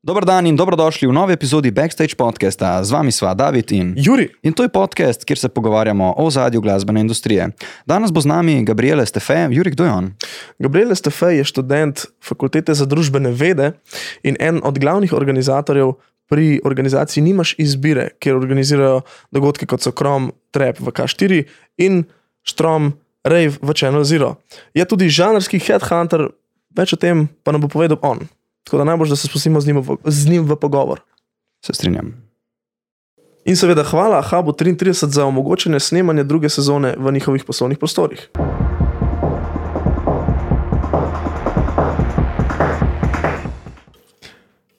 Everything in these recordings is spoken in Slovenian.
Dober dan in dobrodošli v novi epizodi Backstage podcasta. Z vami sva David in Juri, In to je podcast, kjer se pogovarjamo o zadju glasbene industrije. Danes bo z nami Gabriele Stefe, Juri, kdo je on? Gabriel Stefe je študent Fakultete za družbene vede in en od glavnih organizatorjev pri organizaciji Nimaš izbire, kjer organizirajo dogodke kot so Krom, Trap v K4 in Strom, Rave v Channel Zero. Je tudi žanrski headhunter, več o tem pa nam bo povedal on. Tako da najbolj, da se spustimo z njim, v, z njim v pogovor. Se strinjam. In seveda hvala Hubu 33 za omogočene snemanje druge sezone v njihovih poslovnih prostorih.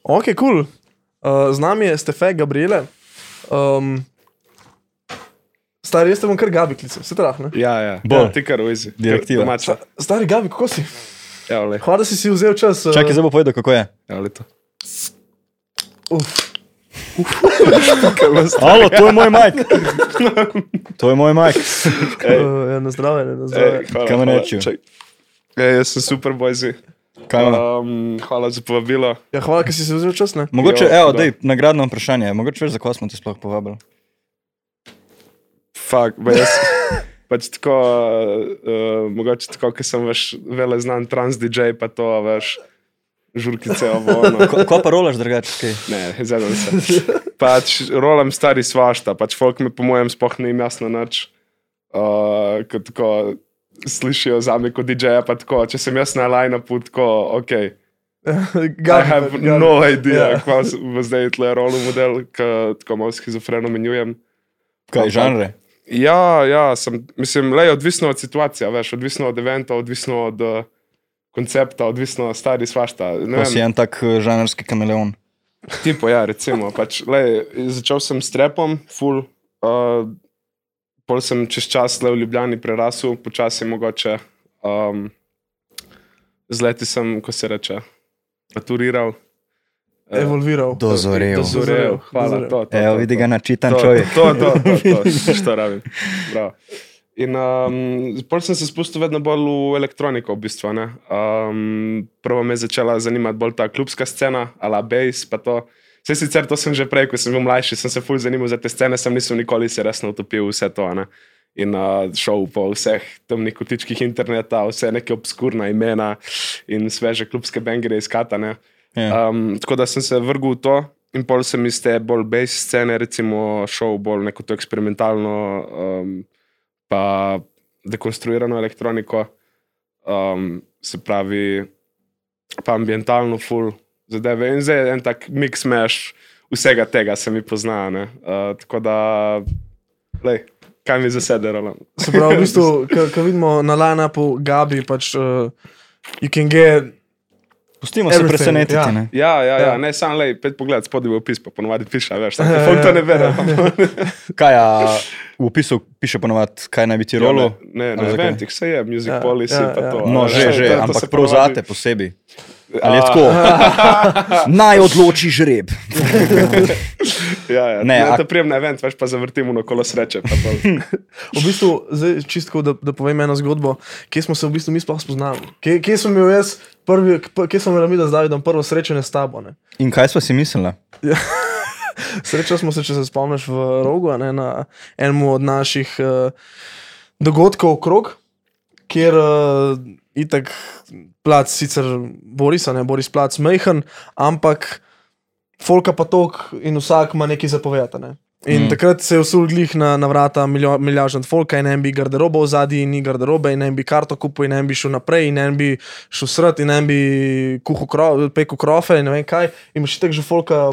Ok, kul. Cool. Uh, z nami je Stefe Gabriele. Um, stari, jaz te bom kar Gabi klical, se trah, ne? Ja, ja. Bolj. ja ti kar uizi. Direktiva. Domača. Stari Gabi, kako si? Ja. Hvala, da si si vzel čas. uh, Čakaj, zdaj bo povedal, kako je. Ja, le to. uf. Alo, to je moj majk. To je moj majk. Uh, ja, na zdravje, na zdravje. Kaj me. Ej, jaz sem super bojzi. Um, hvala za povabilo. Ja, hvala, ker si si vzel čas, ne? Mogoče, Jo, evo, da. dej, nagradno vprašanje. Mogoče veš, zakaj smo te sploh povabili? Fak, jaz. Pač tako, uh, mogoče tako, ker sem veš vele znan trans DJ, pa to veš, žurkice ovo. ono. Ko, ko pa rolaš drugače? kaj? Ne, zadem se. Pač rolam stari svašta, pač folk me po mojem spoh ne jim jasno nič. Uh, ko tako slišijo za me kot DJ-ja, pa tako, če sem jaz na line-upu, tako, ok. I Gabi, have Gabi. no idea, Ja. yeah. kva s- bo zdaj tle rolu model, ki tako malo schizofreno menjujem. Kaj, žanre? Ja, ja, sem, mislim, le odvisno od situacije, veš, odvisno od eventa, odvisno od uh, koncepta, odvisno od stari svašta. Ne si en tak eh, žanrski kameleon. Tipo, ja, recimo. Pač, lej, začel sem s trepom, full. Uh, pol sem čez čas le v Ljubljani prerasel, počasi mogoče. Um, z leti sem, ko se reče, maturiral. Eh, Evolviral. Dozorel. Dozorel, hvala. Dozorel. To, to, Evo, to, vidi to. ga načitan To, človek. to, to, to, to, što rabim. Bravo. In um, pol sem se spustil vedno bolj v elektroniko, v bistvu. ne. Um, prvo me je začela zanimati bolj ta klubska scena, ala bass, pa to. Vse sicer to sem že prej, ko sem bil mlajši, sem se fulj zanimal za te scene, sem nisem nikoli se resno utopil vse to. Ne. In uh, šel po vseh temnih kotičkih interneta, vse neke obskurna imena in sveže klubske bangere iskati. Ja. Um, tako da sem se vrgel v to in pol sem iz te bolj base scene, recimo, šel bolj neko to eksperimentalno, um, pa dekonstruirano elektroniko, um, se pravi, pa ambientalno, full zadeve. In zdaj je en tak mix meš vsega tega, se mi pozna. ne. Uh, tako da, lej, kaj mi zasederalo. Se pravi, v bistvu, ko vidimo na line-upu Gabi, pač uh, you can get. Pustimo se Everything, presenetiti. ja. ne. Ja, ja, ja. Ja. ne samo le, pet pogled spodaj v opis, pa ponovadi piše, veš, tako da folk to ne ve. Kaj, a v opisu piše ponovadi, kaj naj bi ti rolo? Ja, ne, ne, na zakaj? eventih vse je, music Ja, ja, policy, ja, ja, pa ja. to. No, a že, že, to- ampak se prav zate posebej. Ali je tako? Naj odloči žreb. Ja, ja. Ne, Ne, a- prijem na event, veš pa zavrtimo na kolo sreče. V bistvu, zdaj, čistko, da, da povem eno zgodbo, kje smo se v bistvu mi sploh spoznali. Kje, kje sem imel jaz, prvi, kje sem imel mi, da zdaj vidim prvo srečanje s tabo. Ne? In kaj smo si mislili? Srečali smo se, če se spomniš, v Rogu, ne, na enem od naših uh, dogodkov okrog, kjer uh, itak plac sicer Borisa, ne Boris plac mehen, ampak folka pa tok in vsak ima nekaj zapovedati. Ne. In Mm. takrat se je usul glih na, na vrata milijažen folka in en bi garderobo v zadnji, in ni garderobe, in en bi karto kupil, in en bi šel naprej, in en bi šel srat, in en bi kuhal kro, pekel krofe in ne vem kaj. In imaš tako že folka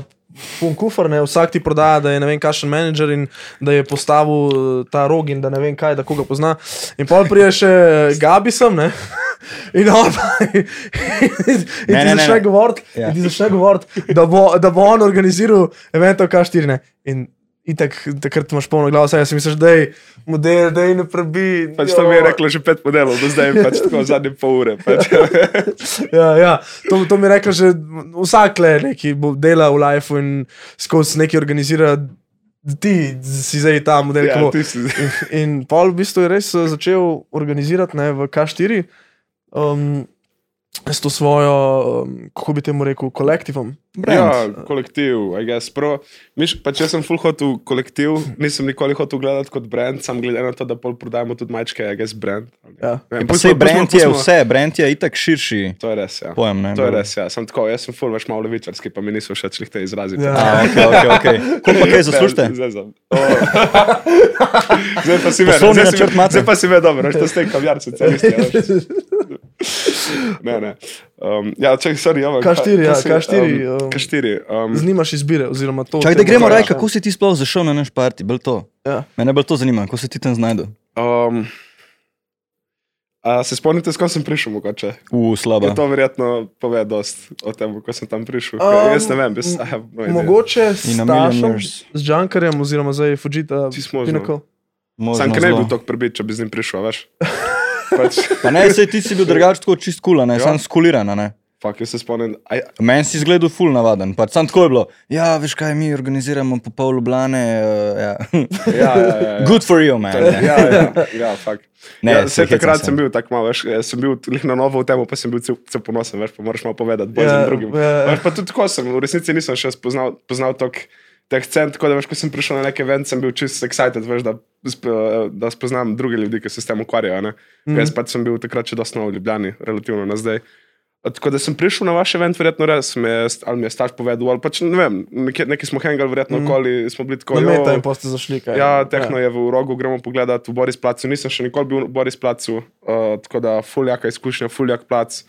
pun kufr, ne, vsak ti prodaja, da je ne vem kakšen menedžer in da je postavil eh, ta rog in da ne vem kaj, da koga pozna. In pol prije še Gabi sem, ne. In on pa in, in ti Ne, ne, začne ne. govoriti, Ja. in ti začne govoriti, da bo, da bo on organiziral event K4. Ne. In itak, takrat imaš polno glavo, saj si misliš, da je model, da je ne prebi. Pač to mi je reklo že pet modelov, do zdaj pač tako zadnje pol ure. Pač. Ja, ja. To, to mi je rekel že vsak le, ki bo delal v lifeu in skozi nekaj organizira. Ti si zdaj ta model, ki Ja, ti si. In, in pol v bistvu je res eh, začel organizirati ne, v K4. Um, s to svojo, um, kako bi temu rekel, kolektivom. Brand. Ja, kolektiv, I guess. Prvo, miš, pa če sem full hotel kolektiv, nisem nikoli hotel gledati kot brand, sam glede na to, da pol prodajamo tudi mačke, I guess brand. Ja. Vem, Pa pustimo- sej brand je vse, brand je itak širši To je res, ja. pojem. Ne? To je res, ja. Sem tako, jaz sem full več malo levičarski, pa mi niso všeč te izraziti. Ja. A, okay, okay, okay. Koliko pa kaj zaslužite? Zdaj, sem- o. zdaj pa si me, zdaj imate? zdaj pa si me dobro, veš, to ste kaviar socialisti. Ne, ne. Um, ja, čakaj, sorry, Jovan. K4, ja, kaj si, K4, Um, um, K4. Um, Znimaš izbire, oziroma to. Čakaj, da gremo rečem. raj, kako si ti sploh zašel na naš parti, bil to? Ja. Mene bolj to zanima, kako se ti tam znašel. um, a se spomnite, s kom sem prišel, mogoče? U, slabo. Je to verjetno pove dost o tem, ko sem tam prišel. Um, jaz ne vem, I have no. Mogoče s In a Tašom, millionaires. z Junkerjem, oziroma zdaj Fujita. Možno. Pinnacle. Možno Sam, ne bi bil tako prebit, če bi z njim prišel, veš. Pač, Pa ne, sej ti si bil drugač tako čist kula, ne, Ja. sam skuliran, a ne. fak, jaz se spomnim. aj, Meni si izgledal ful navaden, pač sam tako je bilo. Ja, veš kaj, mi organiziramo po pol Ljubljane. Uh, ja. Ja, ja, ja, ja. Good for you, man. Ja, ja, ja, fakt. Ne, ja, se takrat sem bil tako malo, veš, eh, sem bil lih na novo v tem, pa sem bil cel, cel ponosen, veš, pa moraš malo povedati, bolj Ja, ja, drugim. ja, ja. Veš, pa tudi tako sem, v resnici nisem še spoznal, poznal tok teh cent, tako da veš, ko sem prišel na nek event, sem bil čist excited, veš, da, da spoznam druge ljudi, ki se s tem ukvarjajo. Ne? Mm. Jaz pač sem bil takrat še dosti nov v Ljubljani, relativno na zdaj. Tako da sem prišel na vaš event, verjetno res, me, ali mi je starš povedal, ali pač ne vem, nekje, nekje smo hengali, verjetno mm. okoli, smo bili tako. Na "Jo, meta in poste zašli. Kaj, Ja, tehno je v rogu, gremo pogledat v Boris Placu. Nisem še nikoli bil v Boris Placu, uh, tako da fuljaka izkušnja, fuljak plac,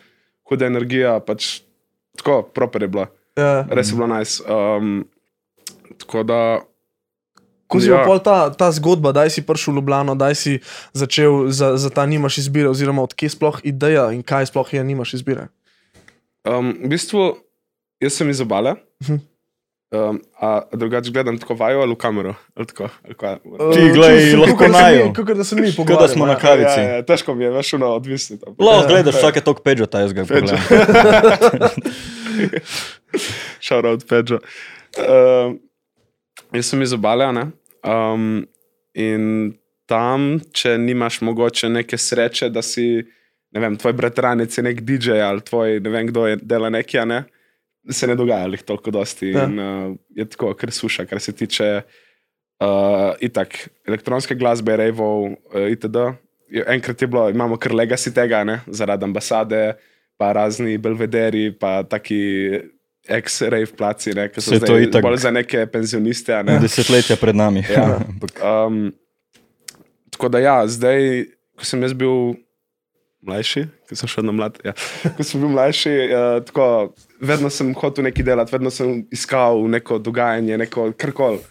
huda energija, pač tako, proper je bila, Ja. res je bilo najs. Nice. Um, tako da, Ko si Ja. ja. ta, ta zgodba, da si prišel v Ljubljano, da si začel za, za ta nimaš izbire, oziroma odkje sploh ideja in kaj sploh je nimaš izbire. um, v bistvu, jaz sem iz obale. Mhm. Um, a drugače gledam tako vajo ali v kamero? Ali tako, ali kaj? Ti, glej, lahko naju. Kot da mi Kot da smo na pogovarjamo. ja. kavici. Ja, ja, težko mi je, veš, no, odvisno. Lahko gledaš vsake tok pečata, jaz ga pogledam. Shout out Pedro. Um, jaz sem iz obale, ne? Um, in tam, če nimaš mogoče neke sreče, da si, ne vem, tvoj bratranec je nek DJ ali tvoj, ne vem, kdo je dela nekaj, ne? Se ne dogaja jih toliko dosti. Ja. In, uh, je tako, ker suša, kar se tiče uh, itak, elektronske glasbe, rejvov, uh, itd. Enkrat je bilo, imamo kar legacy tega, ne? zaradi ambasade, pa razni belvederi, pa taki ex-rave placi, ne? ki so to zdaj itak. bolj za neke penzioniste. Ne? Desetletja pred nami. Ja. Um, tako da, ja, zdaj, ko sem jaz bil mlajši, ko sem še vedno mlad, ja. ko sem bil mlajši, uh, tako, vedno sem hotel nekaj delati, vedno sem iskal neko dogajanje, neko karkoli.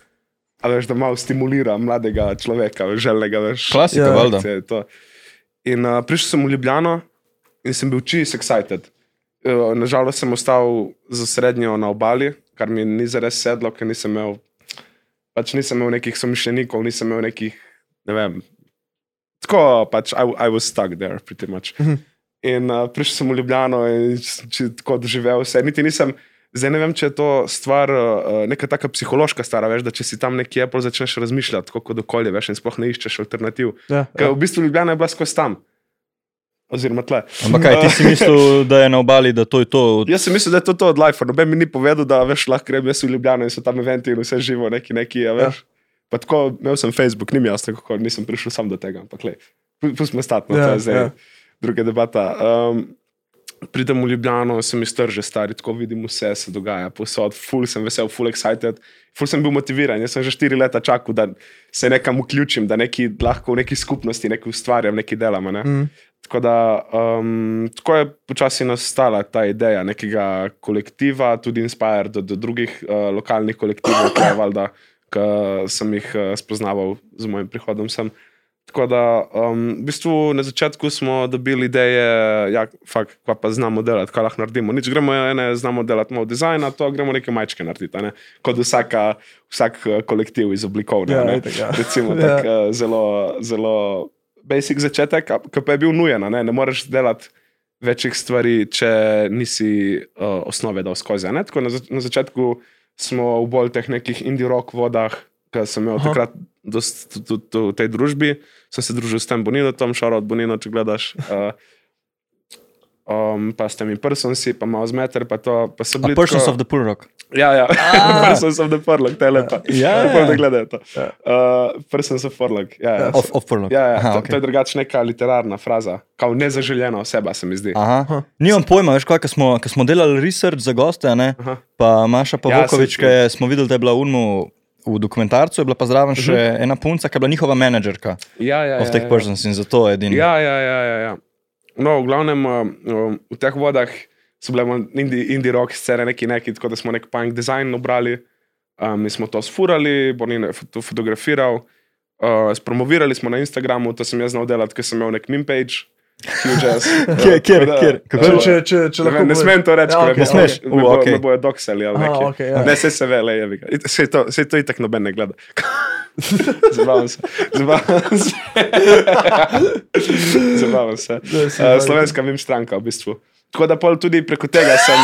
A veš, da malo stimulira mladega človeka, željnega, veš. Klasika, Ja. valjda. Vse. In uh, prišel sem v Ljubljano in sem bil čist excited. Uh, nažalost sem ostal za srednjo na obali, kar mi ni zares sedlo, ker nisem imel, pač nisem imel nekih somišljenikov, nisem imel nekih, ne vem. Tako pač, I, I was stuck there, pretty much. Mhm. In uh, prišel sem v Ljubljano in č- č- tako doživel vse. Niti nisem, zdaj ne vem, če je to stvar, uh, neka taka psihološka stara, veš, da če si tam nekje, pol začneš razmišljati, tako kot okolje, veš, in sploh ne iščeš alternativ. Ja, Ker ja. v bistvu Ljubljana je bila skozi tam. Oziroma tle. Ampak kaj, ti si mislil, da je na obali, da to je to? Jaz sem mislil, da je to, to od Life. Noben mi ni povedal, da veš, lahko grem jaz v Ljubljano in so tam eventi in vse živo, neki, neki, a veš. Pa tako, imel sem Facebook, ni mi jasno, kako nisem prišel sam do tega, ampak le, pustimo stati, no, Ja, to je zdaj ja. druga debata. Um, pridem v Ljubljano, sem iztrže stari, tako vidim vse se dogaja, posod, full sem vesel, full excited, full sem bil motiviran. Jaz sem že štiri leta čakal, da se nekam vključim, da neki, lahko v neki skupnosti nekaj ustvarjam, nekaj delam. Ne? Mm. Tako da um, tako je počasi nastala ta ideja nekega kolektiva, tudi inspired do, do drugih uh, lokalnih kolektivov, ki, je valjda, ki sem jih uh, spoznaval z mojim prihodom sem. Tako da, um, v bistvu na začetku smo dobili ideje, ja, fakt, kva pa znamo delati, kaj lahko naredimo. Nič gremo, ene znamo delati malo dizajna, to gremo neke majčke narediti, ne? kot vsaka, vsak eh, kolektiv iz oblikovne. Ja, itak, ja. Recimo, Ja. tak, eh, zelo, zelo basic začetek, ki pa je bil nujen. Ne, ne moreš delati večjih stvari, če nisi uh, osnove dal skozi. ne. Tako na, zač- na začetku smo v bolj teh nekih indie rock vodah, ki sem imel Aha. Takrat dost, tudi v tej družbi. Sem se družil s tem Boninotom, šaro od Bonino, če gledaš. Uh, um, pa s temi personsi, pa malo zmeter, pa to, pa so bili Persons tako- of the Pull Rock. Ja, ja. Persons of the Furlong, te je lepa. Ja, ja. da gledajo to. Uh, Persons of Furlong, ja. ja. Of, of Pull Rock. Ja, ja, Aha, to, okay. to je drugače neka literarna fraza, kao nezaželjena oseba, se mi zdi. Aha. Nimam pojma, veš, kaj, ko smo, ko smo delali research za goste, a ne, Aha. pa Maša Pavokovič, saj ki je- smo videli, da je bila Unmu v dokumentarcu, je bila pa zraven še ena punca, ki je bila njihova menedžerka Ja, ja, of ja, teh ja. persons in zato je edini. Ja, ja, ja, ja, ja. No, v glavnem uh, um, v teh vodah so bile indie, indie rock scene, neki neki, tako da smo nek punk design obrali. Um, mi smo to sfurali, Bonin je to fotografiral, uh, spromovirali smo na Instagramu, to sem jaz znal delati, ker sem imel nek meme page. Huge ass. Kjer- kjer- kjer? Kako? Če, če, če Ne, lahko ne poveš. smem to reči, Ja, me Ne smeš? me bojo- okej. me bojo doksali. ali nekaj. okej, ja. Ne, se se vele, je. Se to, se to itak noben ne gleda. Zabavam se. Zabavam se. Zabavam se. Uh, slovenska vim stranka v bistvu. Tako da pol tudi preko tega sem.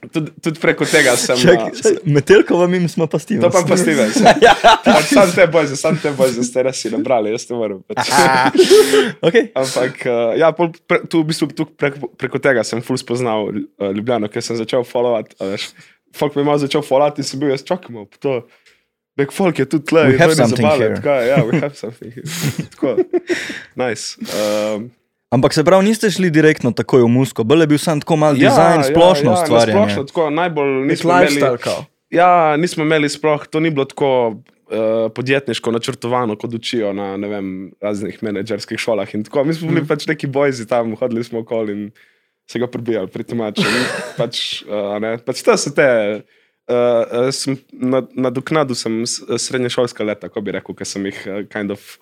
Tudi, tudi preko tega sem. Čakaj, uh, Metelkova mim smo pa Steven. To pa pa Steven. Pač sam te bojze, sam te bojze, ste res si nabrali, jaz ne morem. Pač. okay. Ampak, uh, ja, pol pre, tu v bistvu tu preko, preko tega sem ful spoznal uh, Ljubljano, ker sem začel followati. Folk me je malo začel followati in sem bil jaz čakamo. To, nek folk je tudi tle. Have to zabavno, je, ja, we have something here. Tako, nice. Um, Ampak se pravi, niste šli direktno takoj v musko, bolj je bil sam tako mal dizajn, splošno ja, ustvarjanje. Splošno, tako, najbolj nismo imeli, lifestyle, kao. ja, nismo imeli sploh, to ni bilo tako uh, podjetniško načrtovano, kot učijo na vem, raznih menedžerskih šolah. Mi smo bili mm. pač neki bojzi tam, hodili smo okoli in se ga prebijali, pritimači. pač, uh, ne, pač to so te. Uh, sem na, na doknadu sem s- srednješolska leta, kako bi rekel, ker sem jih uh, kind of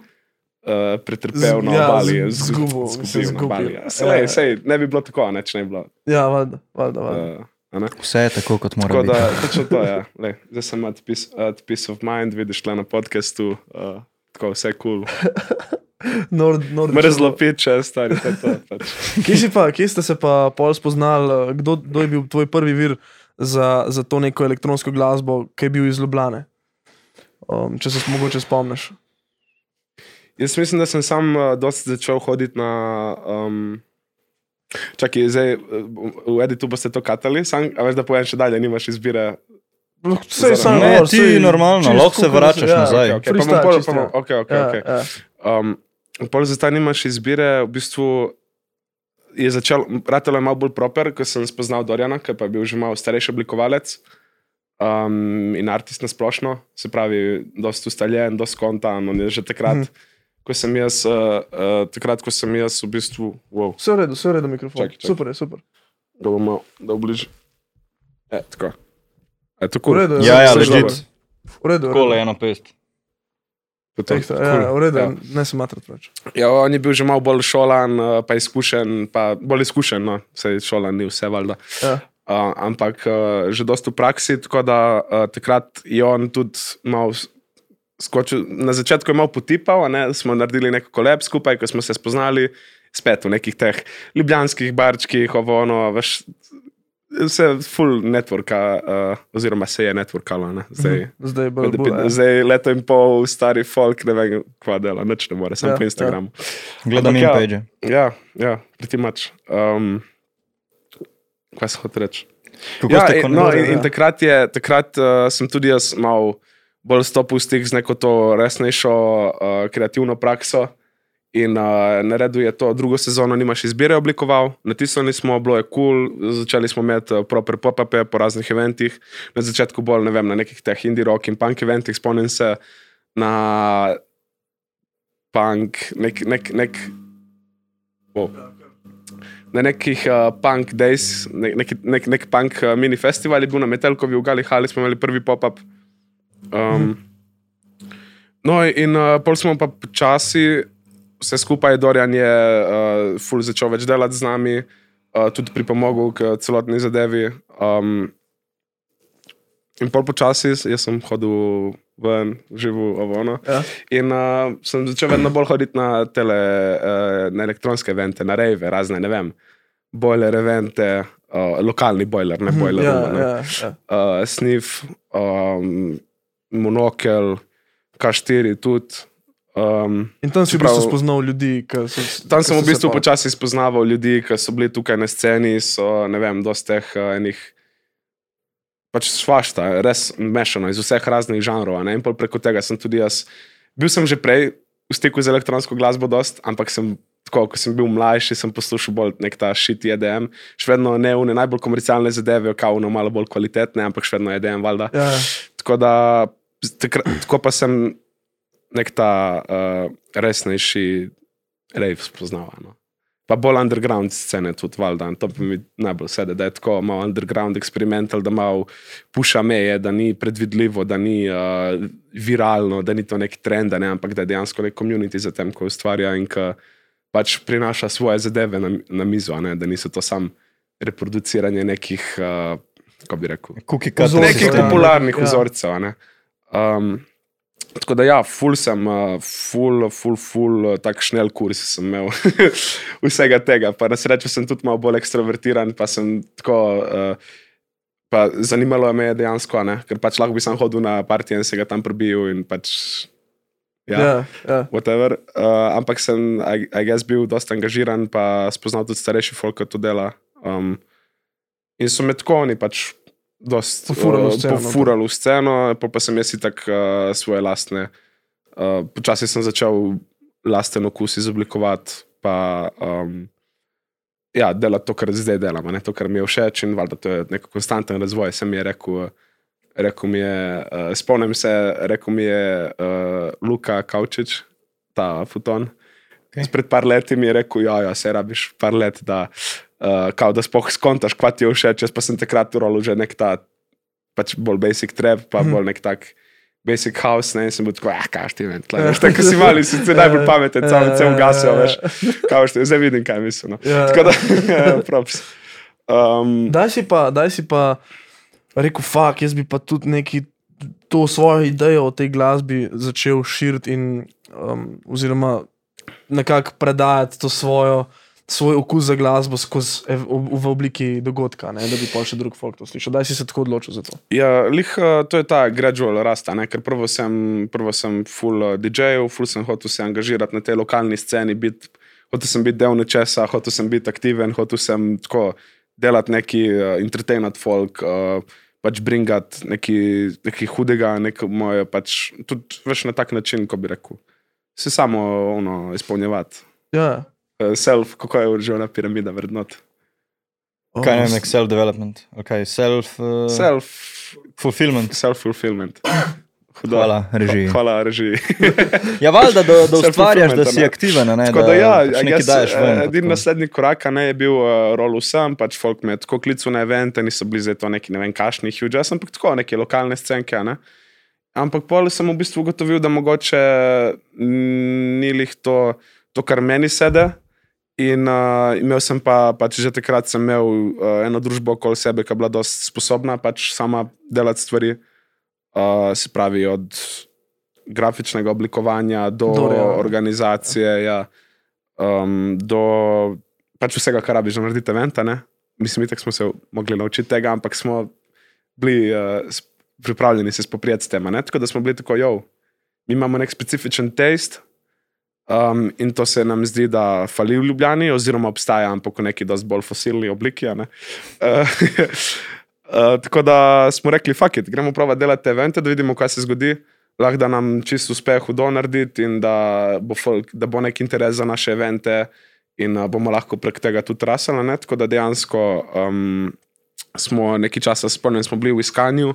uh, pretrpel Z- na ja, obali. z- zgubil, zgubil na obali. Ja. Ja, Sej, ja. sej, ne bi bilo tako, ne, če ne bi bilo. Ja, valjda, valjda. valjda. Uh? Vse je tako, kot mora Tako biti. da, točno to je. Ja. Zdaj sem at peace, at peace of mind, vidiš le na podkastu, uh, tako vse kul. Cool. Nord, nord, Mrzlo piče, stari, to to. Pač. Kje, si pa, kje ste se pa pol spoznali, kdo, kdo je bil tvoj prvi vir za, za to neko elektronsko glasbo, ki je bil iz Ljubljane? Um, če se mogoče spomniš. Jaz mislim, da sem sam uh, dosti začel hoditi na. Um, Čakaj, zdaj uh, v editu boste to katali, sam, a veš, da povem še dalje, nimaš izbire. Sej, Zaradi- sam Ne, govor, ti sej, normalno, lahko se vračaš ja. nazaj. Okay, pa bom Freestyle pol, čisto, pa bom, ja. okay, okay, Ja, okay. ja. Um, pol zdaj nimaš izbire, v bistvu je začel, ratelo je malo bolj proper, ko sem spoznal Dorjana, ki pa je bil že malo starejši oblikovalec um, in artist na splošno, se pravi, dosta ustaljen, dosta kontan, on je že takrat, Mhm. Ko sem jaz, uh, uh, takrat, ko sem jaz v bistvu, wow, Vse v redu, vse v redu, mikrofon. Čakaj, čakaj. Super je, super. ga bomo dal bliže. E, tako. E, tako. V redu, Ja, ja, Vse legit. dobro. V redu, v Tako redu. le eno pest. Je Cool. Ja, v redu, Ja. ne se matrati več. Ja, on je bil že malo bolj šolan, uh, pa izkušen, pa bolj izkušen, no, sej šolan ni vse valjda. Ja. Uh, ampak uh, že dosta v praksi, tako da uh, takrat je on tudi malo skočil. Na začetku je malo potipal, a ne, smo naredili neko koleb skupaj, ko smo se spoznali, spet v nekih teh ljubljanskih barčkih, ovo ono, veš, vse full networka, uh, oziroma se je networkalo, ne, zdaj. Zdaj je bolj, Zdaj, bolj, ja. zdaj leto in pol, stari folk, ne vem, kva dela, nič ne more, samo Ja, ja, po Instagramu. Gledam Ampak in ja. page. Ja, ja, pretty much. Um, kaj se hoče reči? Kako Ja, in, no, in, in takrat, je, takrat uh, sem tudi jaz mal bolj stopil v stik z neko to resnejšo uh, kreativno prakso. In uh, naredil je to drugo sezono, nimaš izbire oblikoval, natisnili smo, bilo je kul, cool, začeli smo imeti uh, proper pop-upe po raznih eventih. Na začetku bolj, ne vem, na nekih teh indie rock in punk eventih, spomnim se na punk, nek, nek, nek, oh. na nekih uh, punk days, nek, nek, nek, nek punk uh, mini festival je bil na Metelkovi v Gali Hali, smo imeli prvi pop-up. Um, no, in uh, pol smo pa počasi, vse skupaj, Dorjan je uh, ful začel več delati z nami, uh, tudi pripomogel k celotni zadevi. Um, in pol počasi, jaz sem hodil ven, živel avono. Ja. In uh, sem začel vedno bolj hoditi na, tele, uh, na elektronske evente, na rejve, razne, ne vem, boiler evente, uh, lokalni boiler, ne boiler. Ja, ja, ja. uh, Snif, um, Monokel, K4 tudi. Um, In tam si v bistvu spoznal ljudi, ki so. tam ki sem v se bistvu počasi spoznaval ljudi, ki so bili tukaj na sceni, so ne vem, dosti teh uh, enih. Pač svašta, res mešano iz vseh raznih žanrov. ne, In preko tega sem tudi jaz. Bil sem že prej v stiku z elektronsko glasbo, dost, ampak sem tako, ko sem bil mlajši, sem poslušal bolj nek ta shit EDM. Še vedno ne une najbolj komercialne zadeve, kauno malo bolj kvalitetne, ampak še vedno EDM, valjda. Ja, ja. Tako da, takrat, tako pa sem nek ta uh, resnejši rave spoznal. No. Pa bolj underground scene tudi, valjda. To pa mi najbolj sedi, da je tako malo underground experimental, da malo puša meje, da ni predvidljivo, da ni uh, viralno, da ni to nek trend, ne, ampak da je dejansko nek community za tem, ko ustvarja in ki pač prinaša svoje zadeve na, na mizo, ne, da niso to sam reproduciranje nekih, uh, kako bi rekel, nekih popularnih Ja. vzorcev. ne. Um, tako da, ja, ful sem, uh, ful, ful, ful, uh, tak šnel kurs sem imel vsega tega. Pa na srečo sem tudi malo bolj ekstrovertiran, pa sem tako. Uh, Pa zanimalo me je dejansko, ne? ker pač lahko bi sam hodil na partije in se ga tam prebil. in Pač, ja, Ja, ja. whatever. Uh, ampak sem, I, I guess, bil dosta angažiran, pa spoznal tudi starejši folk, ki to dela. Um, in so me tako oni pač dost Pofurali v eh, sceno, no. pofurali v sceno, pol pa sem jaz tako uh, svoje lastne. Uh, počasi sem začel lasten okus izoblikovati, pa um, ja, delati to, kar zdaj delam, ne to, kar mi je všeč in valjda to je nek konstanten razvoj. Sem je rekel, rekel mi je, uh, spomnim se, rekel mi je uh, Luka Kaučič, ta. Okej. Okay. Pred par leti mi je rekel, ja, ja se rabiš par let, da, uh, kao, da spoh skontaš, kva ti je všeč. Jaz pa sem takrat urol že nek ta pač bolj basic trap, pa Mhm. bolj nek tak. Basic house, ne, in sem bil tako, ah, kaj ti vem, tle, veš, tako si mali, si ti najbolj pameten, cel, cel gasijo, veš, kaj ti, zdaj vidim, kaj mislim. No. Ja. Tako da, props. Um, Daj si pa, daj si pa rekel, fuk, jaz bi pa tudi neki to svojo idejo o tej glasbi začel širiti in um, oziroma nekako predajati to svojo. Svoj okus za glasbo skozi v, v obliki dogodka, ne, da bi pa še drug folk to slišal. Daj si se tako odločil za to. Ja, lih, uh, to je ta gradual rast, a ne? ker prvo sem, prvo sem full uh, DJ-jev, full sem hotel se angažirati na tej lokalni sceni, biti, hotel sem biti del nečesa, hotel sem biti aktiven, hotel sem tako delati neki uh, entertainment folk, uh, pač bringati nekaj, nekaj hudega, neko moje, pač tudi veš na tak način, ko bi rekel. Se samo ono, izpolnjevati. Ja. Uh, self, kako je že ona piramida vrednot. Oh, Kaj je nek self-development, okay, self-fulfillment. Self, self-fulfillment. Hudo. Hvala, režiji. Hvala, režiji. Ja, valjda, da, da ustvarjaš, da si aktiven. Ne, Tako da, ja, pač guess, daješ ven. eh, pa Edini naslednji korak ne, je bil uh, rol vsem, pač folk me tako klical na evente, niso bili zdaj to neki ne vem, kašni huge, jaz sem ampak tako neke lokalne scenke. Ne? Ampak pol sem v bistvu ugotovil, da mogoče mm, ni lih to, to, kar meni sede. In uh, imel sem pa, pač že takrat sem imel uh, eno družbo okoli sebe, ki je bila dosti sposobna pač sama delati stvari. Uh, se pravi, od grafičnega oblikovanja do, Do do realno. organizacije, ja, um, do pač vsega, kar rabiš, da naredite venta. Ne? Mislim, da smo se mogli naučiti tega, ampak smo bili uh, pripravljeni se spoprijeti s tem. Tako da smo bili tako, jo, mi imamo nek specifičen taste. Um, in to se nam zdi, da fali v Ljubljani, oziroma obstaja, ampak v neki dosti bolj fosilni obliki. Uh, uh, tako da smo rekli, fuck it, gremo prova delati te evente, da vidimo, kaj se zgodi. Lahko da nam čisto uspe hudo narediti in da bo, folk, da bo nek interes za naše evente, in uh, bomo lahko prek tega tudi rasali. Tako da dejansko um, smo nekaj časa spomnili, smo bili v iskanju.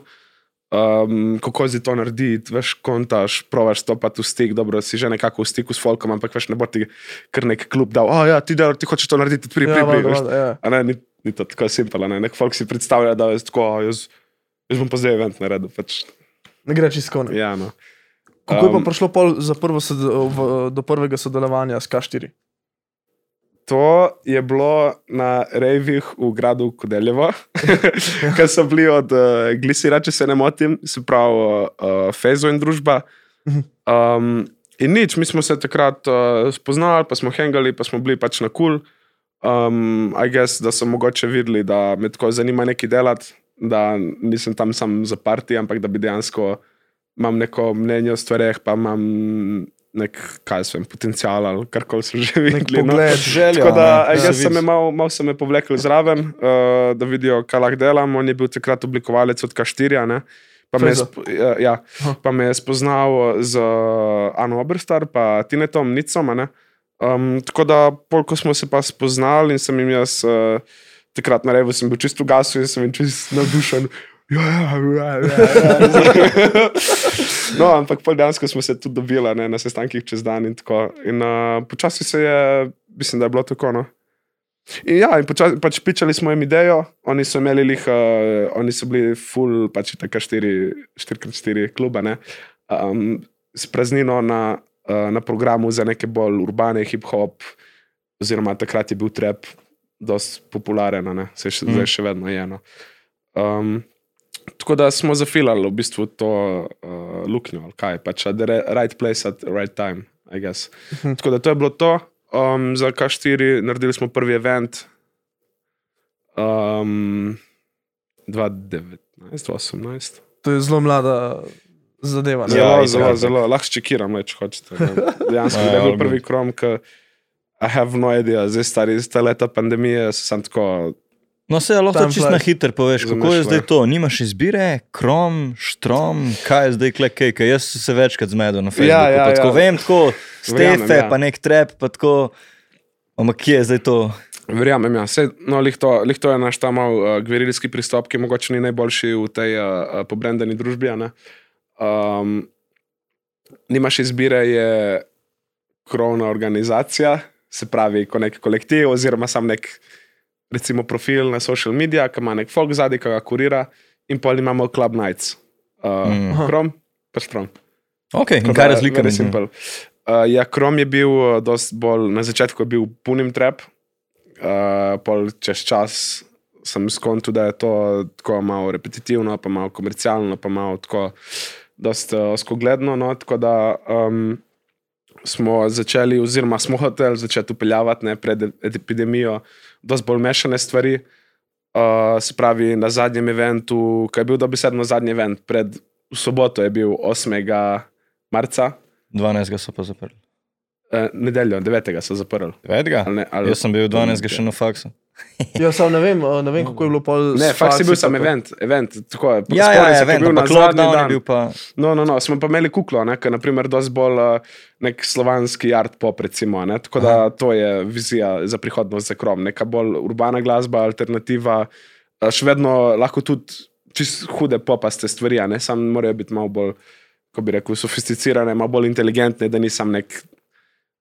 Um, kako si to narediti, veš, kontaš, provaš stopiti v stik, dobro, si že nekako v stiku s folkom, ampak veš, ne bo ti kar nek klub dal, oh, ja, ti, del, ti hočeš to narediti, pri, pri, ja, pri, valjda, veš. ja. A ne, ni, ni to tako simpel, ne, nek folk si predstavlja, da je tako, "A, jaz, jaz bom pa zdaj event naredil. Pač, Ne gre čisto. ne. ja, no. Kako je pa Um, prišlo pol za prvo sod, v, do prvega sodelovanja s K4? To je bilo na rejvih v gradu Kodeljevo, ki so bili od uh, Glisira, če se ne motim, se pravi uh, Fezo in družba. Um, in nič, mi smo se takrat uh, spoznali, pa smo hengali, pa smo bili pač na kul. Cool. Um, I guess, da so mogoče videli, da me tako zanima nekaj delati, da nisem tam sam za parti, ampak da bi dejansko imam neko mnenje o stvareh, pa imam nek, kaj sem, potencial ali karkoli so že videli. no. pogled. Želja, Tako da ne, jaz se sem me mal, sem me povlekel zraven, uh, da vidijo, kaj lahko delam. On je bil takrat oblikovalec od Kaštirja. Ne? Pa me, spo, ja, ja, Aha. pa me je spoznal z uh, Ano Oberstar, pa Tinetom Nicom. Um, tako da, pol, ko smo se pa spoznali in sem jim jaz uh, takrat naredil, sem bil čisto gasu in sem jim čisto navdušen. Ja, ja, ja, ja, ja. no, ampak pol dejansko smo se tudi dobili ne, na sestankih čez dan in tako. In uh, počasi se je, mislim, da je bilo tako. No. In ja, in počasi, pač pičali smo jim idejo, oni so imeli lih, uh, oni so bili full, pač tako 4x4 klube, ne, um, s praznino na, uh, na programu za neke bolj urbane hip-hop, oziroma takrat je bil trap dosti popularen, ne, se še, mm. zdaj še vedno je. No. Um, tako da smo zafilali v bistvu to uh, luknjo, kaj pač, at the right place at the right time, I guess. Tako da to je bilo to. Um, za K4 naredili smo prvi event. Um, 2019, 2018. To je zelo mlada zadeva. ne? Ja, Zelo, itak, zelo, zelo, lahko čekiram, le, če hočete. Dejansko Ja, je bil all prvi krom, ki I have no idea, zdaj stari, zdaj leta pandemije, sem tako. No, se lahko čisto na hitro poveš, kako je Razumeš, zdaj ne? to. Nimaš izbire, krom, štrom, kaj je zdaj klekej, kaj jaz sem se večkrat zmedel na Facebooku. Ja, ja, pa tako ja. vem, tako stefe, ja. pa nek trep, pa tako. Ampak kje je zdaj to? Verjamem, ja. Sej, no, lih to, lih to je naš ta mal uh, gverilski pristop, ki mogoče ni najboljši v tej uh, uh, pobrendani družbi. a ne. Um, nimaš izbire, je krovna organizacija, se pravi, ko nek kolektiv oziroma sam nek recimo profil na social medijih, ki ima nek folk zadaj, ki ga kurira, in pol imamo Club Nights. Uh, Mm. mm. Krom, pa štrom. Ok, in kaj je razlika very simple. Uh, ja, Krom je bil uh, dosti bolj, na začetku je bil punim trap, uh, pol čez čas sem skontil, da je to tako malo repetitivno, pa malo komercialno, pa malo tako dosti uh, skogledno. No, tako da um, smo začeli, oziroma smo hoteli začeti upeljavati ne, pred epidemijo, dosti bolj mešane stvari. Uh, se pravi, na zadnjem eventu, ki je bil dobesedno zadnji event, pred soboto je bil 8. marca, 12. so pa zaprli. eh, nedeljo, 9. so zaprli. 9. Ali ne, ali, Jaz sem bil 12. še na faksu. Ja, sam ne vem, ne vem, kako je bilo pol. Ne, fakt je bil sam event, event tako je. Ja, ja, ja, vem, bil na zadnji dan. bil pa. No, no, no, smo pa imeli kuklo, ne, je naprimer dosti bolj nek slovanski art pop, recimo. Ne, tako da to je vizija za prihodnost za krom. Neka bolj urbana glasba, alternativa, še vedno lahko tudi čist hude popaste stvari, ne samo morajo biti malo bolj, ko bi rekel, sofisticirane, malo bolj inteligentne, da nisem nek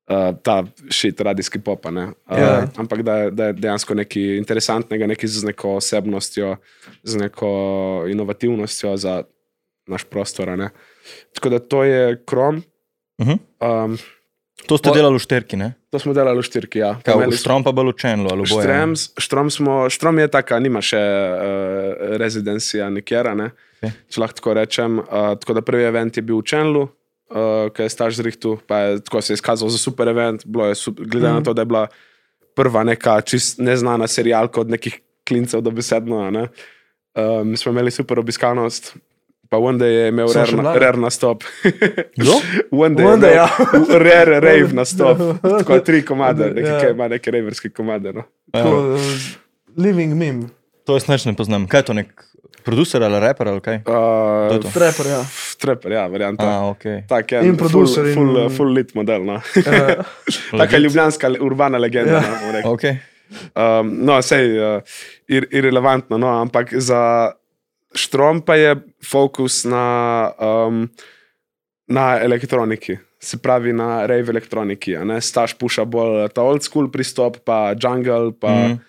uh, ta šit radijski pop. a ne. Uh, Ja. Ampak da, da je dejansko nekaj interesantnega, nekaj z neko osebnostjo, z neko inovativnostjo za naš prostor. ne. Tako da to je krom. Mhm. Um, To ste Po- delali v šterki, ne? to smo delali v štirki. Ja. Kaj, v štrom pa bolj učenlo ali boje? Štrom, štrom, smo, štrom je taka, nima še uh, rezidencija nikjer, ne? Ok. če lahko tako rečem. Uh, tako da prvi event je bil v Čenlu, uh, ki je staž zrihtu, pa je tako se je izkazal za super event. Je super, glede mm. na to, da je bila prva neka čist neznana serijalka od nekih klincev do besedno. ne. Um, smo imeli super obiskanost. Pa Wanda je imel rare, nastop. Kdo? Wanda je imel ja. rare rave nastop. Tako tri komade, Ja. nekaj, ja. ima neke raverske komade. No. Tako, eh, Living meme, To jaz ne poznam. Kaj je to, nek producer ali raper ali kaj? Uh, trapper, ja. Trapper, ja, varianta. A, ok. Tak je In producer in- Full, full lit model. No. Eh, Taka ljubljanska urbana legenda. Ja. No, rekel. Ok. um, no, sej, uh, ir, irrelevantno, no, ampak za Štrom pa je fokus na, um, na elektroniki. Se pravi, na rave elektroniki. ne. Staž puša bolj ta old school pristop, pa jungle, pa, mm.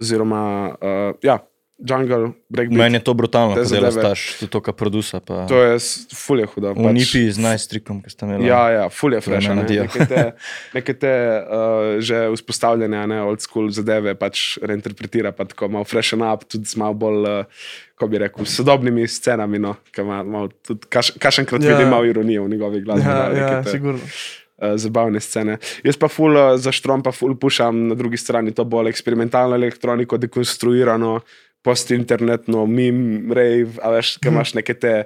Oziroma uh, ja, jungle, breakbeat. Meni je to brutalno, delaš zadeve. staž, tudi to, kar produsa. Pa... To je s- ful je hudo. V Nipi z najstrikom, ki ste imeli. Ja, ja, ful je fresh. Ne? Neke te, neke te uh, že vzpostavljene, ne old school zadeve pač reinterpretira, pa tako malo freshen up, tudi z malo bolj, uh, ko bi rekel, sodobnimi scenami. No, ki ima malo tudi, kaš, kašenkrat Ja. vidim malo ironije v njegovi glasbi. Ja, no, ja, te, sigurno. uh, zabavne scene. Jaz pa ful za štrom, pa ful pušam na drugi strani to bolj eksperimentalno elektroniko, dekonstruirano, postinternetno, meme, rave, a veš, Mhm. ki imaš neke te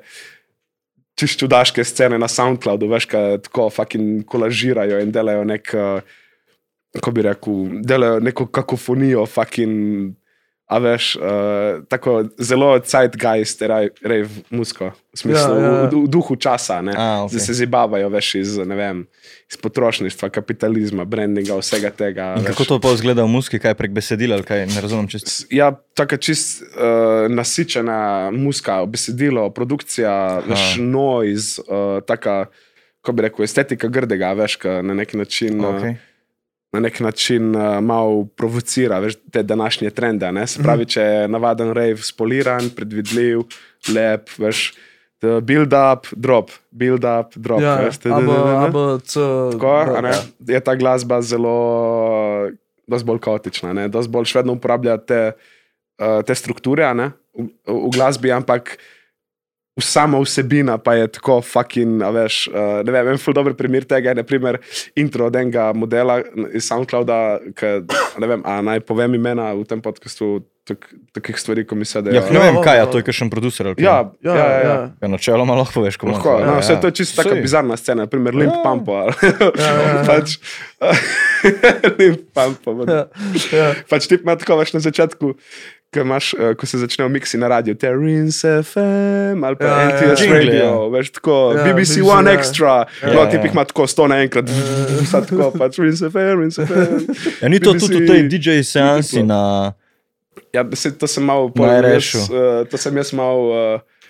čist čudaške scene na SoundCloudu, veš, kaj tako fucking kolažirajo in delajo nek, uh, kako bi rekel, delajo neko kakofonijo, fucking, a veš, uh, tako zelo zeitgeist, rave musko, v smislu, Ja, ja. V, v duhu časa, ne, A, okej. da se zabavajo, veš, iz, vem, iz potrošništva, kapitalizma, brandinga, vsega tega. Kako to pa izgleda v muski, kaj prek besedila, ali kaj ne razumem čisto. Ja, tako čist uh, nasičena muska, besedilo, produkcija, veš, noise, uh, taka, kako bi rekel, estetika grdega, veš, na nek način. Okay. Okay. Na nek način uh, malo provocira veš, te današnje trende. Ne? Se pravi, če je navaden rave spoliran, predvidljiv, lep, veš, build up, drop, build up, drop. Ja, veš, te- AB, te- te- te- ABC. Tako, a ne, je ta glasba zelo, dosti bolj kaotična, ne, dosti bolj še vedno uporablja te, uh, te strukture ne, v, v glasbi, ampak sama vsebina pa je tako fucking, a veš, uh, ne vem, en ful dober primer tega je, naprimer, intro od enega modela iz SoundClouda, ki, ne vem, a naj povem imena v tem podkastu tak, takih stvari, ko mi se da. Ja, ne vem, kaj je to, je kakšen producer. kaj? ja, Ja, ja, ja. ja. ja. ja načeloma lahko veš, komu Lahko, no, vse to je čisto tako bizarna scena, naprimer Limp Ja. Pampo. ali- ja, ja. pač, Limp Pampo. Ja, ja. Pač ti ima tako veš na začetku, ko, imaš, uh, ko se začnejo miksi na radiju, te Rinse FM ali pa Ja, ja, ja, NTS ja. ja. Radio, ja. veš tako, Ja, ja, BBC BBC, One ja. Extra, Ja, ja, no ja. ti jih ima tako sto naenkrat, vse tako, pač Rinse FM, Rinse FM. Ja, ni to BBC tudi v tej DJ seansi na. Ja, se, to sem mal, Na pol, RS-u. jaz, uh, to sem jaz mal uh,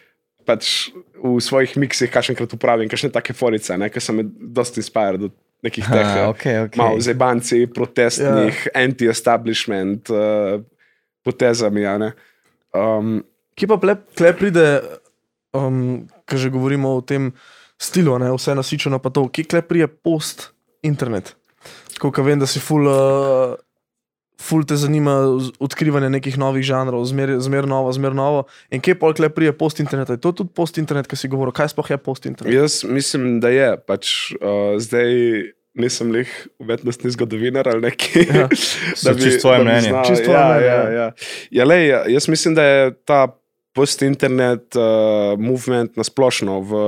pač v svojih miksih, kakšenkrat upravim, kakšne take forice, ne, ker sem me dosti inspired od nekih teh. Ha, eh, okay, okay. malo zebanci, protestnih, ja. anti-establishment uh, potezami. Um, Kje pa tle pride, um, ko že govorimo o tem stilu, ne, vse nasičeno, pa to, kje tle pride post-internet. Tako da vem, da si full, uh, full te zanima odkrivanje nekih novih žanrov, zmer, zmer novo, zmer novo. In kje pa tle pride post-internet? Je to tudi post-internet, ki si govoril, kaj sploh je post-internet? jaz mislim, da je pač uh, zdaj. Nisem lih umetnostni zgodovinar ali neki. Ja. So čisto tvoje mnenje. Čisto tvoje ja, mnenje, ja, ja. ja. ja, lej, jaz mislim, da je ta post-internet uh, movement na splošno v,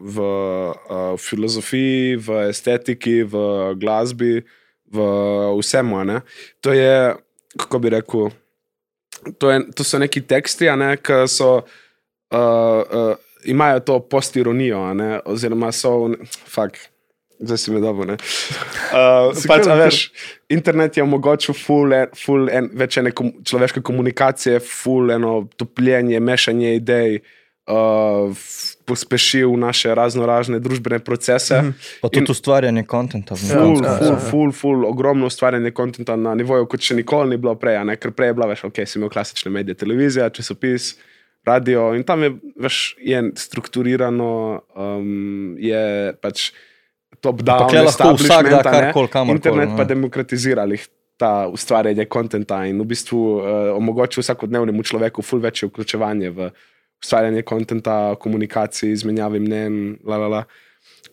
v uh, filozofiji, v estetiki, v glasbi, v vsemu. a ne. To je, kako bi rekel, to, je, to so neki teksti, ne, ki so. Uh, uh, imajo to postironijo, oziroma so, fakt, zdaj si me dobro. Uh, Si pač, veš, internet je omogočil ful, en, ful en, več ene kom, človeške komunikacije, ful eno topljenje, mešanje idej, uh, pospešil naše razno razne družbene procese. Mm -hmm. Pa tudi ustvarjanje kontenta. Ful, ful, ful, ful, ogromno ustvarjanje konta na nivoju, kot še nikoli ni bilo prej. Ker prej je bila, veš, ok, si imel klasične medije, televizija, časopis, radio in tam je, veš, je strukturirano, um, je pač top-down. Le lahko vsak da karkoli, kamorkoli, Internet pa ne. demokratizirali ta ustvarjanje konta in v bistvu uh, omogočil vsakodnevnemu človeku ful večje vključevanje v ustvarjanje konta, komunikaciji, izmenjavi mnen. La, la, la.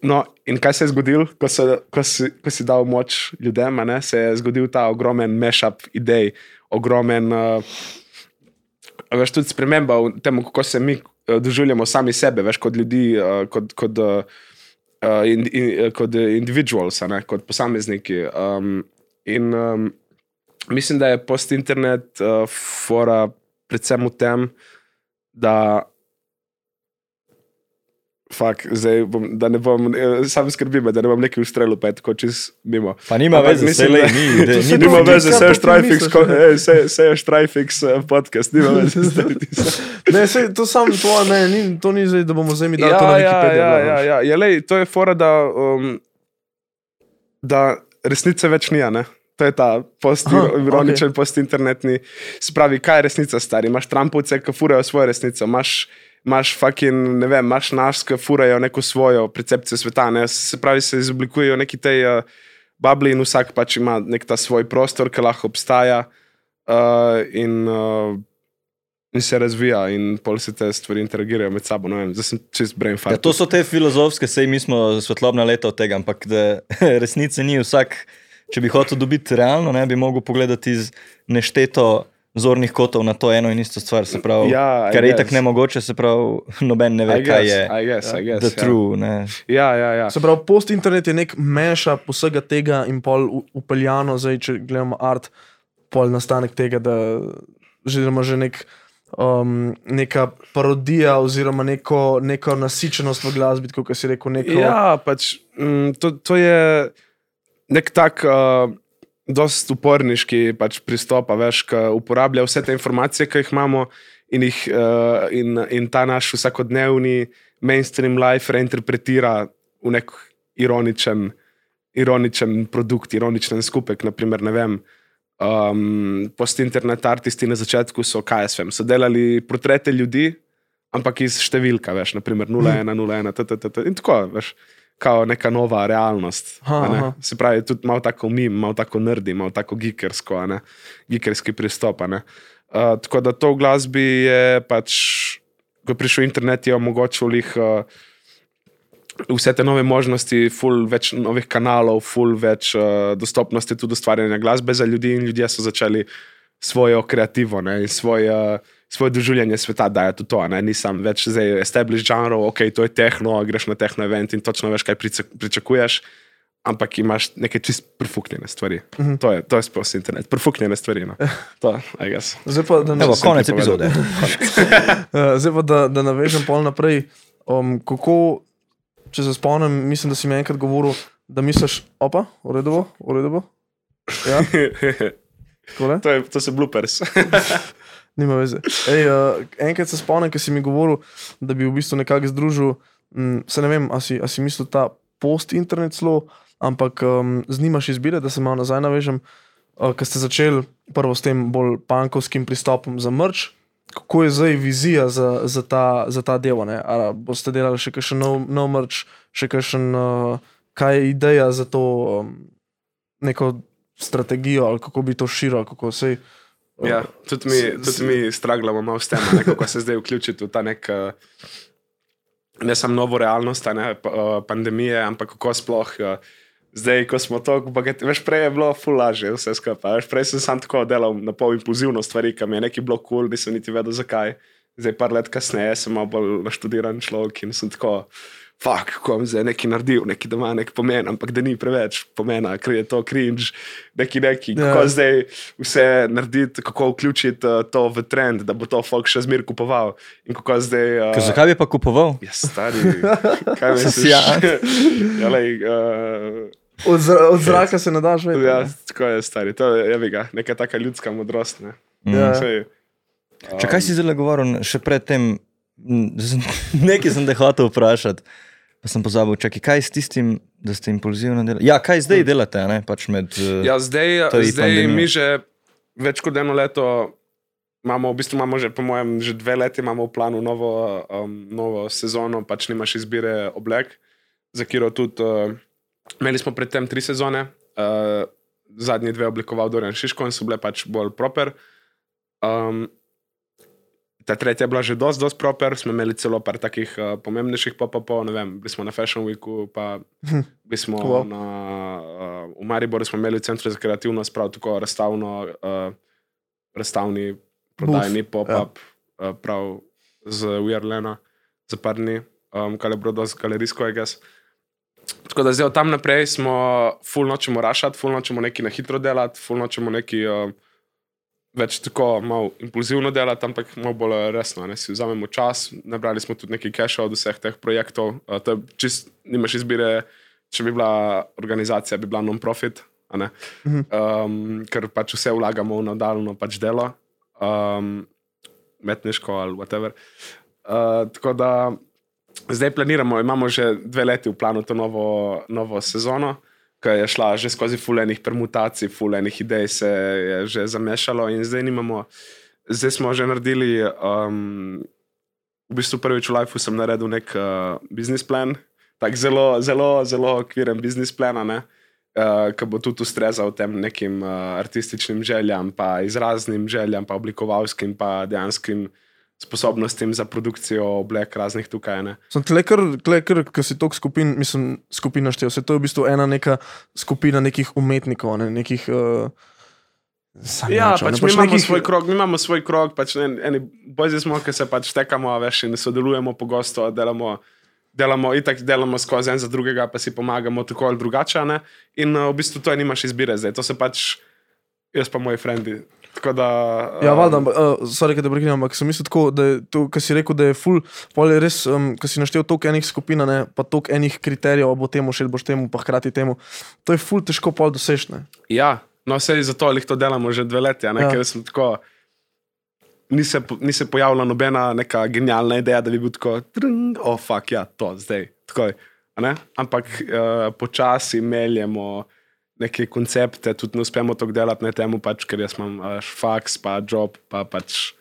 No, in kaj se je zgodilo, ko, so- ko, si, ko si dal moč ljudem, ne, se je zgodil ta ogromen mashup idej, ogromen, uh, veš, tudi sprememba v tem, kako se mi uh, doživljamo sami sebe, veš, kot ljudi, uh, kot, kot, uh, uh, in, in, uh, kot individuals, a ne, kot posamezniki. Um, in um, mislim, da je post-internet uh, fora predvsem v tem, da Fak, zdaj bom, da ne bom, eh, sam skrbim, da ne bom neki ustrelil, pa je tako čez mimo. Pa nima Ampak veze, mislim, se le ni. To ni se Nima to- veze, to se je ko- ne? eh, se- se je eh, podcast, nima veze. zdaj se- Ne, sej, to, sam, to, ne, ni, to ni zdaj, da bomo zdaj mi dali Ja, to na ja, Wikipedijo. ja, glavno. ja, ja. ja lej, to je fora, da, um, da resnice več ni. a ne. To je ta post-ironičen, okay. post-internetni. Spravi, kaj je resnica, stari? Imaš Trumpovce, ki furajo svojo resnico, imaš, imaš fucking, ne vem, imaš nas, ki furajo neko svojo percepcijo sveta. Ne? Se pravi, se izoblikujejo neki te uh, babli in vsak pač ima nek ta svoj prostor, ki lahko obstaja uh, in, uh, in se razvija, in pol se te stvari interagirajo med sabo. ne vem, Zdaj sem čist brain fart. Ja, to so te filozofske, sej mi smo svetlobna leta od tega, ampak da resnice ni vsak. Če bi hotel dobiti realno, ne bi mogel pogledati iz nešteto zornih kotov na to eno in isto stvar. se Pravi, Ja, kar je itak nemogoče, se pravi, noben ne ve, I kaj guess, je I guess, I guess, the ja. true. Ne. Ja, ja, ja. Se pravi, post-internet je nek meša vsega tega in pol upeljano, zdaj, če gledamo art, pol nastanek tega, da oziroma že nek, um, neka parodija oziroma neko, neko nasičenost v glasbi, kot si rekel. Neko, Ja, pač mm, to, to je nek tak. Uh, Dost uporniški pač pristop, veš, ki uporablja vse te informacije, ki jih imamo, in, jih, uh, in, in ta naš vsakodnevni mainstream life reinterpretira v nek ironičen, ironičen produkt, ironičen skupek. Naprimer, ne vem, um, post-internet artisti na začetku so, kaj jaz vem, so delali portrete ljudi, ampak iz številka, veš, naprimer 01, 01, tt, in tako, veš, kao neka nova realnost. Aha, ne. aha. Se pravi, tudi malo tako mim, malo tako nerdi, malo tako ne, geekerski pristop. Uh, tako da to v glasbi je pač, ko je prišel internet, je omogočil jih. Uh, Vse te nove možnosti, ful več novih kanalov, ful več uh, dostopnosti tudi ustvarjanja glasbe za ljudi, in ljudje so začeli svojo kreativo ne, in svoj, uh, svoje doživljanje sveta dajati v to. Ne. Nisem več zdaj established žanrov, ok, to je tehno, greš na tehno event in točno veš, kaj pričakuješ, ampak imaš neke čist profuknjene stvari. Uh -huh. To je, to je sploh internet, profuknjene stvari. No. To, I guess. Zdaj pa, da, Evo, konec epizode. uh, zdaj pa da, da navežem pol naprej. Um, kako, če se spomnim, mislim, da si mi enkrat govoril, da misliš, opa, redu bo. Ja, takole. to, je, to so bloopers. Nima veze. Ej, uh, enkrat se spomnim, ker si mi govoril, da bi v bistvu nekako združil, m, se ne vem, a si, mislil ta post-internet slo, ampak um, znimaš izbire, da se malo nazaj navežem, uh, ker ste začeli prvo s tem bolj pankovskim pristopom za mrč. Kako je zdaj vizija za, za, ta, za ta del? ne? A boste delali še kakšen nov, nov mrč, še kakšen, uh, kaj je ideja za to um, neko strategijo, ali kako bi to širilo, kako se. Ja, tudi mi, tudi mi straglamo malo s tem, ne, kako se zdaj vključiti v ta nek, eh, ne samo novo realnost, ne eh, pandemije, ampak kako sploh. eh, Zdaj, ko smo to, veš, prej je bilo ful lažje vse skupaj. Veš, prej sem sam tako delal na pol impulzivno stvari, ki mi je neki bilo kul, cool, nisem niti vedel zakaj. Zdaj, par let kasneje, sem malo bolj naštudiran človek in sem tako, fuck, kako bom zdaj nekaj naredil, nekaj da ima nek pomen, ampak da ni preveč pomena, ker je to cringe, neki neki. Ja. Kako zdaj vse narediti, kako vključiti uh, to v trend, da bo to folk še zmer kupoval. Zdaj. Uh, Ker Zakaj bi pa kupoval? Ja, stari, kaj misliš? Ja. ja, lej, uh, Od, zra, od zraka se ne daš več. ja, tako je stari, to je, je ga, neka taka ljudska modrost. Ne? Ja. Sej, Če kaj si zdaj govoril, še predtem, m, zdaj sem- nekaj sem te hotel vprašati, pa sem pozabil, čakaj, kaj s tistim, da ste impulzivno delali? Ja, kaj zdaj delate, ne pač med. eh, Ja, zdaj, zdaj pandemija. mi že več kot eno leto imamo, v bistvu imamo že, po mojem, že dve leti imamo v planu novo, um, novo sezono, pač nimaš izbire oblek, za katero tudi. Uh, imeli smo predtem tri sezone, uh, zadnji dve oblikoval Dorian Šiško in so bile pač bolj proper. Um, Ta tretja je bila že dosti, dosti proper, smo imeli celo par takih uh, pomembnejših pop-upov, ne vem, bili smo na Fashion Weeku, pa bili smo Wow. na, uh, v Mariboru, smo imeli v Centru za kreativnost, prav tako razstavno, uh, razstavni prodajni pop-up, ja. uh, prav z Ujerlena, za par dni, um, kar je bilo dosti galerijsko, I guess. Tako da zdaj od tam naprej smo full nočemo rašati, full nočemo nekaj na hitro delati, full nočemo nekaj uh, več tako malo impulzivno delati, ampak malo bolj resno. Ne? Si vzamemo čas, nabrali smo tudi nekaj keša od vseh teh projektov. To je čist, nimaš izbire, če bi bila organizacija, bi bila non-profit. ne. Um, ker pač vse vlagamo v nadaljno pač delo, um, umetniško ali whatever. Uh, tako da zdaj planiramo, imamo že dve leti v planu to novo, novo sezono, ki je šla že skozi fulejnih permutacij, fulejnih idej se je že zamešalo in zdaj nimamo. Zdaj smo že naredili, um, v bistvu prvič v Lifeu sem naredil nek uh, biznis plan, tako zelo, zelo, zelo okviren biznis plan, uh, ki bo tudi ustrezal tem nekim uh, artističnim željam, pa izraznim željam, pa oblikovalskim, pa dejanskim sposobnostim za produkcijo oblek raznih tukaj. Ne. Sem tle, kar, tle, kar, kar si tok skupin, mislim, skupina štev. Vse to je v bistvu ena neka skupina nekih umetnikov, ne, nekih, uh, Ja, pač mi imamo nekih... svoj krog, mi imamo svoj krog, pač ne, eni bojzi smo, ki se pač tekamo, veš, in sodelujemo pogosto, delamo, delamo, itak delamo skozi en za drugega, pa si pomagamo tako ali drugače, ne? In uh, v bistvu to nimaš izbire zdaj, to se pač, jaz pa moji frendi. Da, uh, ja, valjda, uh, sorry, da prekinem, ampak sem mislil tako, da je to, kar si rekel, da je full, pol je res, um, kar si naštel toliko enih skupin, ne, pa toliko enih kriterijev, bo temu še, boš temu, pa hkrati temu. To je full težko pol dosežne. Ja, No, vse zato jih to delamo že dve leti, ja. ker sem tako. Ni se, ni se pojavila nobena neka genialna ideja, da bi bil tako, oh, fuck, ja, to zdaj. Tako, Ampak uh, počasi meljemo neke koncepte, tudi ne uspemo to delati na temu, pač, ker jaz imam uh, faks, pa job, pa pač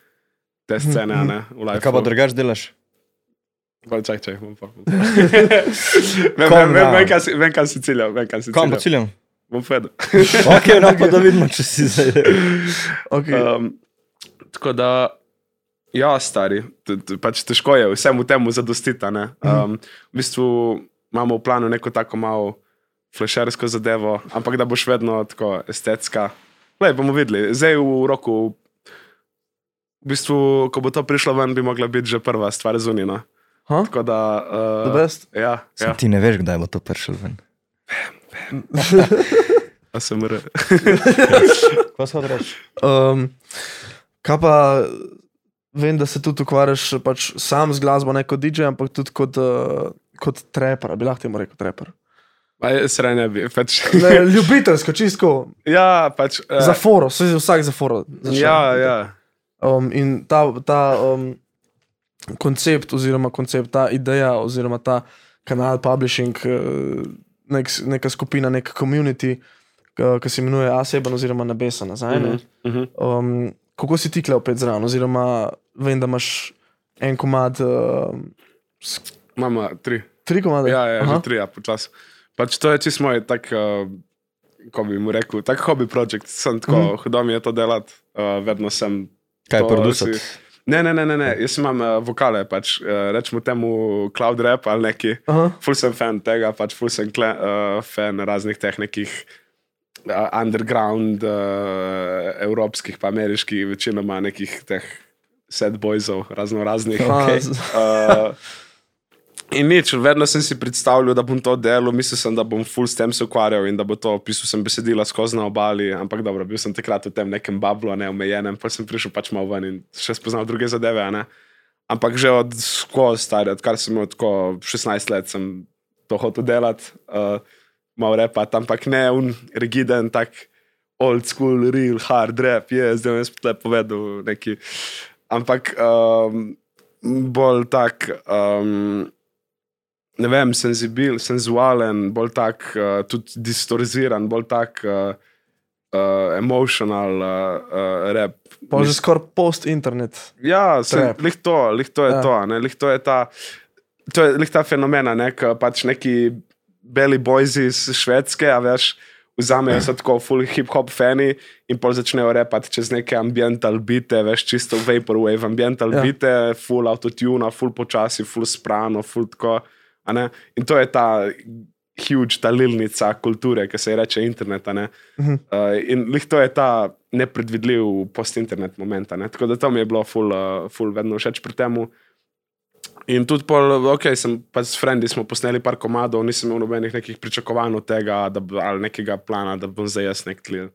te scene. Mm -hmm. Kaj pa drugač delaš? Čakaj, čakaj, bom pa. Vem, kaj si ciljal. Kam pa ciljam? bom vedel. ok, no pa da vidimo, če si zdaj. okay. um, tako da, ja, stari, pač težko je vsemu temu zadostiti. Um, v bistvu imamo v planu neko tako malo flashersko zadevo, ampak da boš vedno tako estetska. Le, bomo videli. Zdaj v roku, v bistvu, ko bo to prišlo ven, bi mogla biti že prva stvar zunina. Huh? Tako da. Uh, ja, ja. Ti ne veš, kdaj bo to prišlo ven. A sem re. Kaj se odreče? Um, kaj pa, vem, da se tudi ukvarjaš pač sam z glasbo, ne kot DJ, ampak tudi kot, uh, kot traper, bi lahko temu rekel traper. Srej ne bi. Pač. ne, ljubiteljsko, čisto. Ja, pač. Uh, za foro, vsak za foro. Začne. Ja, ja. Um, in ta, ta um, koncept, oziroma koncept, ta ideja, oziroma ta kanal publishing. Uh, nek, neka skupina, nek komunity, ki se imenuje Aseben, oziroma Nebesa nazaj. Ne? Uh -huh. um, kako si ti klev pet zraven, oziroma vem, da imaš en komad. Uh, Imamo tri. Tri komade. Ja, ja, tri, ja, počasi. Pač to je čisto moj, tak, uh, ko bi mu rekel, tak hobby projekt. Sem tako. -huh. hudo mi je to delati, uh, vedno sem. Kaj producent? Ne, ne, ne, ne, ne. jaz imam uh, vokale, pač, uh, rečemo temu cloud rap ali neki. -huh. Ful sem fan tega, pač ful sem kle, uh, fan raznih tehnikih, uh, underground, uh, evropskih, pa ameriških, večinoma nekih teh set boysov, razno raznih. Okay. Uh, In nič, vedno sem si predstavljal, da bom to delal, mislil sem, da bom full s tem se ukvarjal in da bo to pisal sem besedila skozi na obali, ampak dobro, bil sem takrat v tem nekem bablu, ne omejenem, pa sem prišel pač malo ven in še spoznal druge zadeve. Ne? Ampak že od skozi stari, odkar sem imel tako 16 let, sem to hotel delati, uh, malo repa, ampak ne un rigiden, tak old school, real hard rap, je zdaj jaz pa lepo povedal neki. Ampak um, bolj tak. Um, ne vem, senzibil, senzualen, bolj tak, uh, tudi distorziran, bolj tak. Uh, Uh, emotional uh, uh, rap. Pa že skoraj post-internet. Ja, lih to, lih to je ja. to. Lih to je ta, to je lih ta fenomen, ne, ki pač neki beli bojzi iz Švedske, a veš, vzamejo se tako full hip-hop fani in pol začnejo repati čez neke ambiental bite, veš, čisto vaporwave, ambiental ja. bite, full autotune, full počasi, full sprano, full tako. In to je ta huge, ta lilnica kulture, ki se ji reče internet. Uh -huh. uh, in lih to je ta nepredvidljiv post-internet moment. Tako da to mi je bilo full, uh, full vedno všeč pri tem. In tudi, pol, ok, sem pa s frendi smo posneli par komadov, nisem imel nobenih nekih pričakovanj od tega, da, ali nekega plana, da bom zdaj jaz nek klient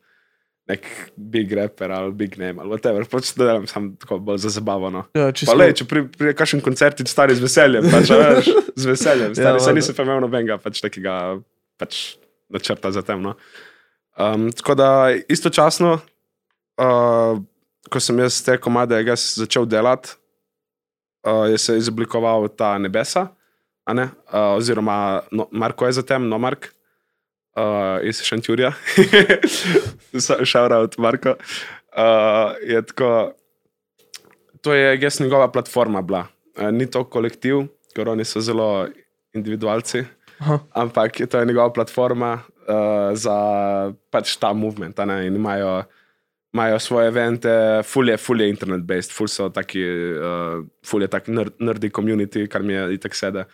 nek big rapper ali big name ali whatever. Pač to delam sam tako bolj za zabavo. No. Ja, če le, če pri, pri kakšnem koncertu stari z veseljem, pač, veš, z veseljem. Stari, ja, se nisem pa imel nobenega pač, takega pač, načrta za tem. No. Um, tako da istočasno, uh, ko sem jaz te komade začel delati, uh, je se izoblikoval ta nebesa, ne? uh, oziroma no, Marko je za tem, no Mark uh, iz Šantjurja, šaura od Marka. Uh, je tako, to je jaz njegova platforma bila. Uh, ni to kolektiv, ker oni so zelo individualci, Aha. ampak to je njegova platforma uh, za pač ta movement. In imajo, imajo svoje evente, fulje, fulje internet-based, ful so taki, uh, fulje tak nerdi community, kar mi je itak sede.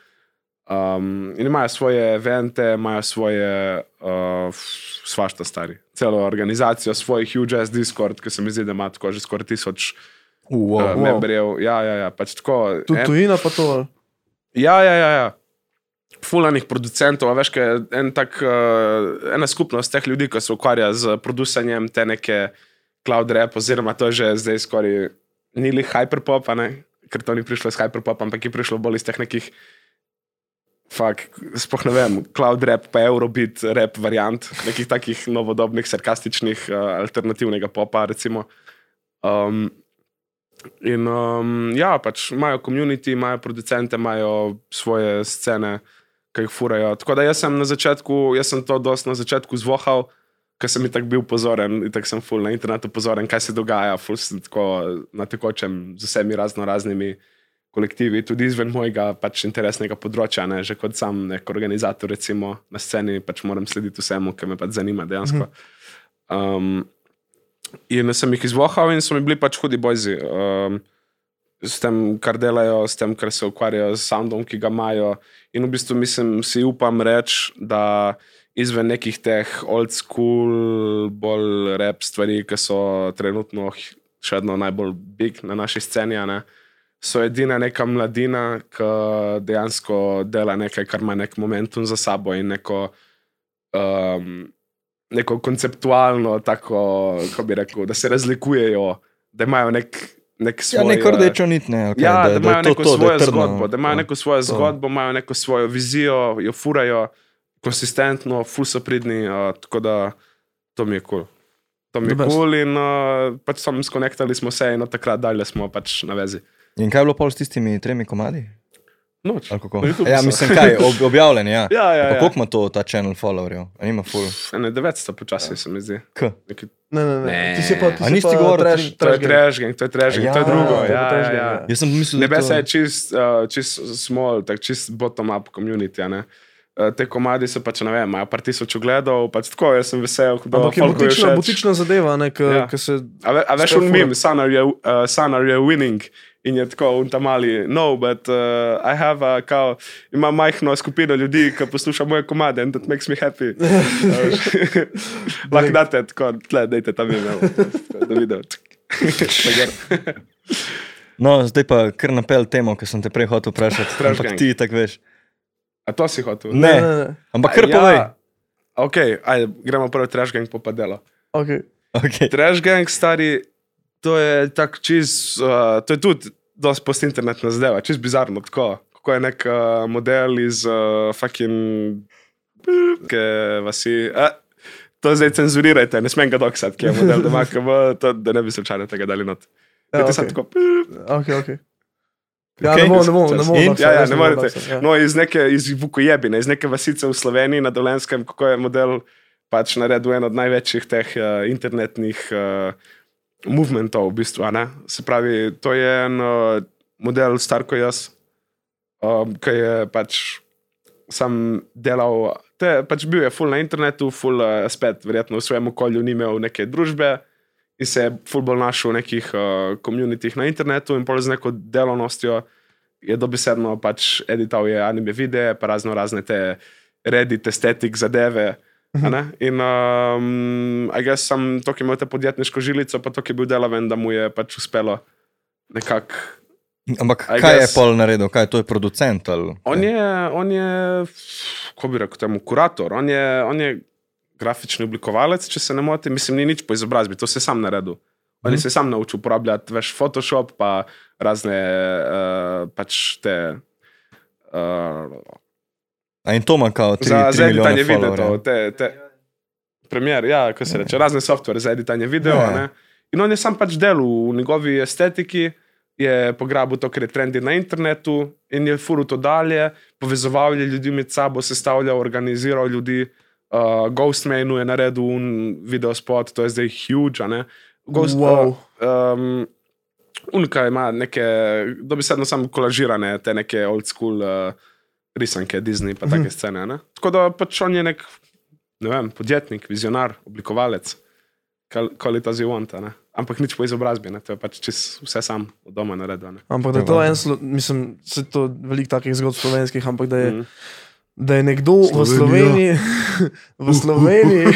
Um, in imajo svoje evente, imajo svoje, uh, svašta stari, celo organizacijo, svoj huge ass Discord, ki se mi zdi, da ima tako že skoraj tisoč Wow. uh, memberjev. Ja, ja, ja, pač tako. Tudi en- tujina pa to. Ja, ja, ja. ja. Fulanih producentov, veš, kaj je en tak, uh, ena skupnost teh ljudi, ki se ukvarja z producenjem te neke cloud rap, oziroma to je že zdaj skoraj ni li hyperpop, ker to ni prišlo iz hyperpopa, ampak je prišlo bolj iz teh nekih, fak, sploh ne vem, cloud rap, pa eurobeat rap variant, nekih takih novodobnih, sarkastičnih, uh, alternativnega popa. Um, In um, ja, pač imajo komunity, imajo producente, imajo svoje scene, ki jih furajo. Tako da jaz sem na začetku, jaz sem to dosti na začetku zvohal, ker sem tako bil pozoren in tako sem full na internetu pozoren, kaj se dogaja, full sem tako na tekočem z vsemi razno raznimi kolektivi, tudi izven mojega pač interesnega področja, ne, že kot sam nek organizator, recimo na sceni, pač moram slediti vsemu, kar me pač zanima dejansko. Um, In sem jih izvohal, in so mi bili pač hudi bojzi. Um, s tem, kar delajo, s tem, kar se ukvarjajo z soundom, ki ga imajo. In v bistvu mislim, si upam reči, da izven nekih teh old school, bolj rap stvari, ki so trenutno še vedno najbolj big na naši sceni, ne, so edina neka mladina, ki dejansko dela nekaj, kar ima nek momentum za sabo in neko. Um, neko konceptualno, tako, kako bi rekel, da se razlikujejo, da imajo nek, nek svoj. Ja, neko rdečo nit, ne. Okay, Ja, da, da imajo je to neko to, da svojo je trdno. zgodbo, da imajo neko svojo to. zgodbo, imajo neko svojo vizijo, jo furajo konsistentno, ful so pridni, uh, tako da to mi je kul. Cool. To mi je kul cool in uh, pač samo skonektali smo se in od takrat dalje smo pač na vezi. In kaj je bilo pol s tistimi tremi komadi? Noč. Ja, mislim, kaj, ob, objavljen, ja. Ja, ja, Pa ja. Koliko ima to ta channel followerjev? A nima full? Ne, 900 počasi se mi zdi. K. Neki, Ne, ne, ne. Ne. Ti si pa, ti si nisi govoril, to je trash gang, to je trash gang, to je Ja, drugo. to je Ja, ja, ja. ja. Jaz sem mislil, da je Nebesa to... je čist, uh, čist small, tak čist bottom-up community. a ne. Uh, te komadi so pač, ne vem, imajo par tisoč ogledov, pač tako, jaz sem vesel, da Ampak je butična, butična zadeva, ne, ki Ja. ja. se. A, ve, a veš, fura. mim, are you, uh, son, are you winning? In je tako, un tam mali, no, but uh, I have a, kao, imam majhno skupino ljudi, ki posluša moje komade in that makes me happy. Veš. Lahko date tako, tle, dajte tam ime, da vidim. No, zdaj pa kar napel temo, ki sem te prej hotel vprašati. Trash Ampak gang. ti tako veš. A to si hotel? Ne, ampak kar povej. Ok, ajde, gremo prvo trash gang po padelo. Okay. Okay. Trash gang, stari, to je tako čist, uh, to je tudi dosti post-internetna zadeva, čist bizarno, tako. Kako je nek uh, model iz uh, fucking. Ke vasi. A, to zdaj cenzurirajte, ne smem ga doksati, ki je model doma, bo, to, da ne bi slučajno tega dali not. Ja, Ja, okay. okay. tako, Okay, okay. Ja, Okej. ne bom, ne bom, ne bom. In? doksal, ja, ja, ne morete. ja. No, iz neke iz Vukojebine, iz neke vasice v Sloveniji na Dolenskem, kako je model pač naredil en od največjih teh uh, internetnih uh, movementov, v bistvu. Se pravi, to je en uh, model star kot jaz, um, ki je pač sam delal. Te, pač bil je full na internetu, full uh, spet, verjetno v svojem okolju ni imel neke družbe in se je full bolj našel v nekih uh, komunitih na internetu in pol z neko delovnostjo je dobesedno pač edital je anime videe, pa razno razne te Reddit, estetik zadeve. In um, jaz sem to, ki je imel te podjetniško žilico, pa to, ki je bil delaven, da mu je pač uspelo nekako. Ampak I kaj je guess- pol naredil? Kaj je to je producent? Ali? On je, on je, kako bi rekel, temu kurator, on je, on je grafični oblikovalec, če se ne motim, mislim, ni nič po izobrazbi, to se je sam naredil. On je se sam naučil uporabljati veš, Photoshop, pa razne uh, pač te. Uh, A in to ima kao 3, za 3 za milijone editanje videov, followerjev. te, te premjer, ja, kako se reče, razne softvere za editanje video. Ja. ne. In on je sam pač delal v njegovi estetiki, je pograbil to, kar je trendi na internetu in je furil to dalje, povezoval je ljudi med sabo, sestavljal, organiziral ljudi. Uh, Ghostmanu je naredil un video spot, to je zdaj huge. ne. Ghost, Wow. um, Unika ima neke, dobesedno samo kolažirane, te neke old school uh, risanke, Disney, pa take scene. Ne? Tako da pač on je nek, ne vem, podjetnik, vizionar, oblikovalec. it as you want, ne. Ampak nič po izobrazbi, ne. to je pač vse sam od doma naredil. ne. Ampak da je to en, mislim, se to veliko takih zgodb slovenskih, ampak da je, mm. da je nekdo v Sloveniji, v Sloveniji,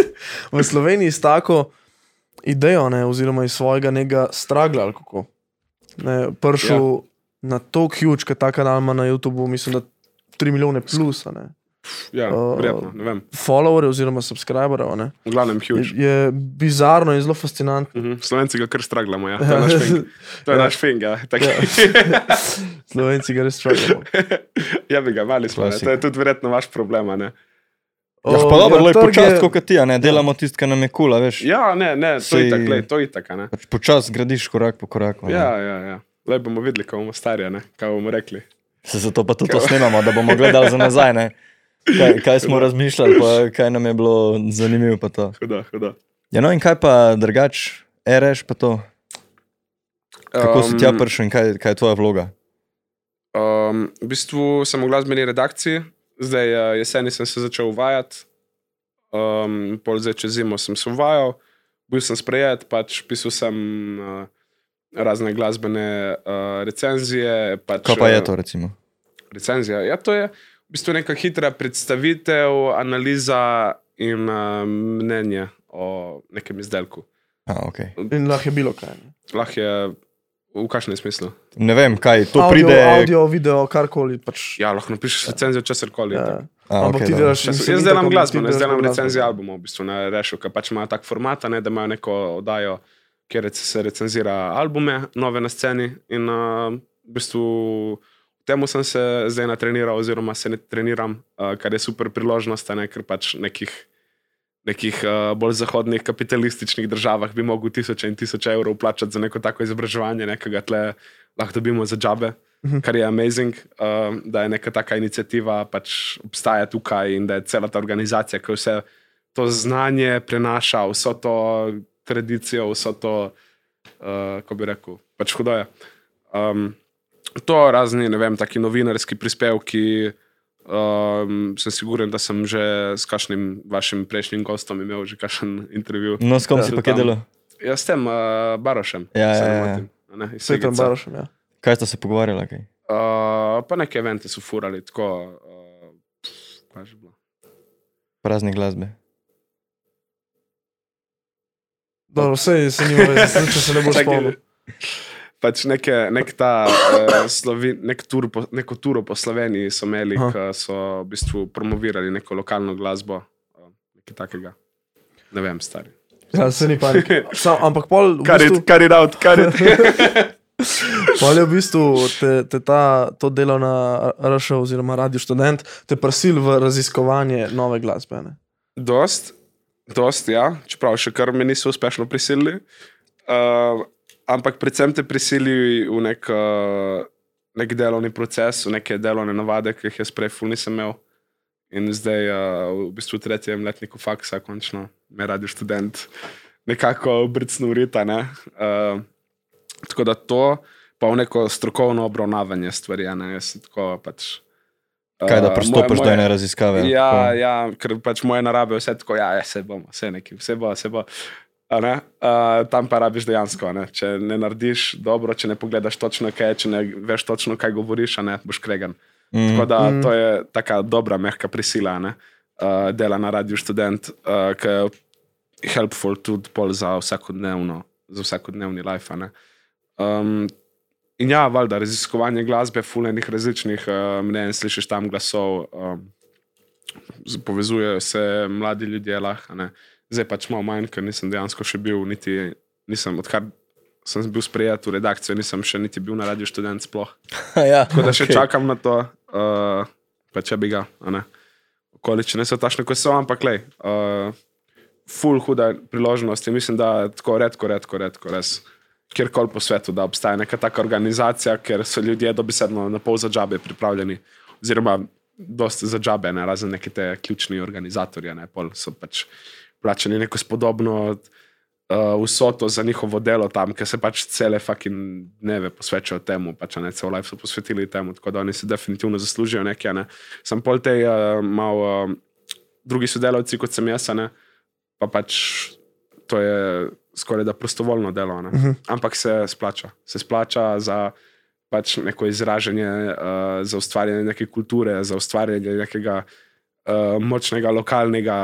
v Sloveniji s tako idejo, ne, oziroma iz svojega nekega stragla, ali kako, ne, prišel ja. na to huge, kot ta kanal ima na YouTubu, mislim, da 3 milijone plus. Ja, Uh, prijetno, ne vem. Followerje oziroma subscriberjev. V glavnem, Je, huge. je bizarno in zelo fascinantno. Mhm. Slovenci ga kar straglamo, ja. To je naš fing. To je Ja. naš fing, ja. Tak, Slovenci ga res čakamo. ja bi ga, mali smo. To je tudi verjetno vaš problem, ne. Ja, pa dobro, ja, počasi, je- kot ti, a ne, delamo tisto, kar nam je kula, veš. Ja, ne, ne, to je tako, to je tako, ne. Pač Počasi gradiš korak po koraku. ne. Ja, ja, ja. Lej bomo videli, ko bomo stari, ne, kaj bomo rekli. Se zato pa tudi to snemamo, da bomo gledali za nazaj, ne. Kaj, kaj smo razmišljali, pa kaj nam je bilo zanimivo. Huda, huda. Ja, no in kaj pa drugač, reš pa to? Kako si tja Um, prišel in kaj, kaj je tvoja vloga? Um, v bistvu sem v glasbeni redakciji, zdaj uh, jeseni sem se začel uvajati, um, pol zdaj čez zimo sem se uvajal, bil sem sprejet, pač pisal sem uh, razne glasbene uh, recenzije. Pač, Kaj pa je eh, to, recimo? Recenzija. Ja, to je v bistvu neka hitra predstavitev, analiza in uh, mnenje o nekem izdelku. A, okay. In lahko je bilo kaj. Lahko je v kakšnem smislu. Ne vem, kaj to audio, pride. audio, video, karkoli. Pač, Ja, lahko napišeš recenzijo česarkoli. ja. itak. A, Ampak okej, ti delaš. Jaz, mislim, jaz delam glasbo, ne, delam recenzije albumov, v bistvu ne rešil, ker pač imajo tak format, ne, da imajo neko oddajo, kjer se recenzira albume, nove na sceni. In uh, v bistvu temu sem se zdaj natreniral, oziroma se ne treniram, uh, kar je super priložnost, ne, ker pač nekih. nekih uh, bolj zahodnih kapitalističnih državah bi mogel tisoče in tisoče evrov plačati za neko tako izobraževanje, nekega tle lahko dobimo za džabe, Mhm. kar je amazing, uh, da je neka taka inicijativa pač obstaja tukaj in da je cela ta organizacija, ki vse to znanje prenaša, vso to tradicijo, vso to, uh, kako bi rekel, pač hudo je. Um, to razni, ne vem, taki novinarski prispevki. Um, sem siguren, da sem že s kakšnim vašim prejšnjim gostom imel že kakšen intervju. No, s kom Ja, si pa kaj delal? Jaz s tem uh, Barošem. Ja, se ja, ja. motim, a ne, Svetom Segeca. Barošem, ja. Kaj sta se pogovarjala? Kaj? Uh, pa neke evente so furali, tako. Uh, kaj je bilo? Prazne glasbe. Dobro, vse se nima veze, če se ne boš spomnil. Pač neke, nek ta, uh, slovi, nek tur po, neko turo po Sloveniji so imeli, ki so v bistvu promovirali neko lokalno glasbo, uh, nekaj takega. Ne vem, stari. Ja, se ni panike. Sam, ampak pol, v bistvu, kar je out, kar je. pol je v bistvu te, te ta, to delo na RŠ oziroma Radio Student te prisil v raziskovanje nove glasbe. Ne? Dost, dost, ja, čeprav še kar me niso uspešno prisilili. Uh, ampak predvsem te prisili v nek, uh, nek delovni proces, v neke delovne navade, ki jih jaz prej ful nisem imel. In zdaj, uh, v bistvu v tretjem letniku faksa, končno me radi študent, nekako brcno urita. Ne? Uh, tako da to, pa v neko strokovno obravnavanje stvari. Ne? Jaz sem tako pač. Kaj da uh, pristopiš do ene raziskave? Ja, Tako. ja, ker pač moje narave vse tako, ja, ja se bomo, vse neki, vse bo, vse bo. Uh, tam pa rabiš dejansko. a Ne? Če ne narediš dobro, če ne pogledaš točno, kaj je, če ne veš točno, kaj govoriš, a ne boš kregan. Mm. Tako da Mm. to je taka dobra, mehka prisila, a ne? uh, dela na radiju študent, uh, ki je helpful tudi za vsakodnevno, za vsakodnevni life. Um, in ja, valjda, raziskovanje glasbe, fulejnih različnih uh, mnenj, slišiš tam glasov. Um, z- povezujejo se mladi ljudje, lahko. Zdaj pač malo manj, ker nisem dejansko še bil, niti nisem, odkar sem bil sprejet v redakcijo, nisem še niti bil na radiju študent sploh. ja, Tako da še okay. čakam na to, uh, pa če bi ga. Okoličine so tašne, kot so, ampak le. Uh, ful huda priložnost in mislim, da tako redko, redko, redko res. Kjerkoli po svetu, da obstaja neka taka organizacija, ker so ljudje dobesedno na pol za džabe pripravljeni, oziroma dosti za džabe, ne razen neki te ključni organizatorji, ne pol so pač plačani neko spodobno uh, vsoto za njihovo delo tam, ker se pač cele fucking dneve posvečajo temu, pač ne cel life so posvetili temu, tako da oni si definitivno zaslužijo nekaj. Ne. Sam pol te uh, malo uh, drugi sodelavci, kot sem jaz, ne, pa pač to je skoraj da prostovoljno delo, uh -huh. ampak se splača. Se splača za pač neko izražanje, uh, za ustvarjanje neke kulture, za ustvarjanje nekega uh, močnega lokalnega,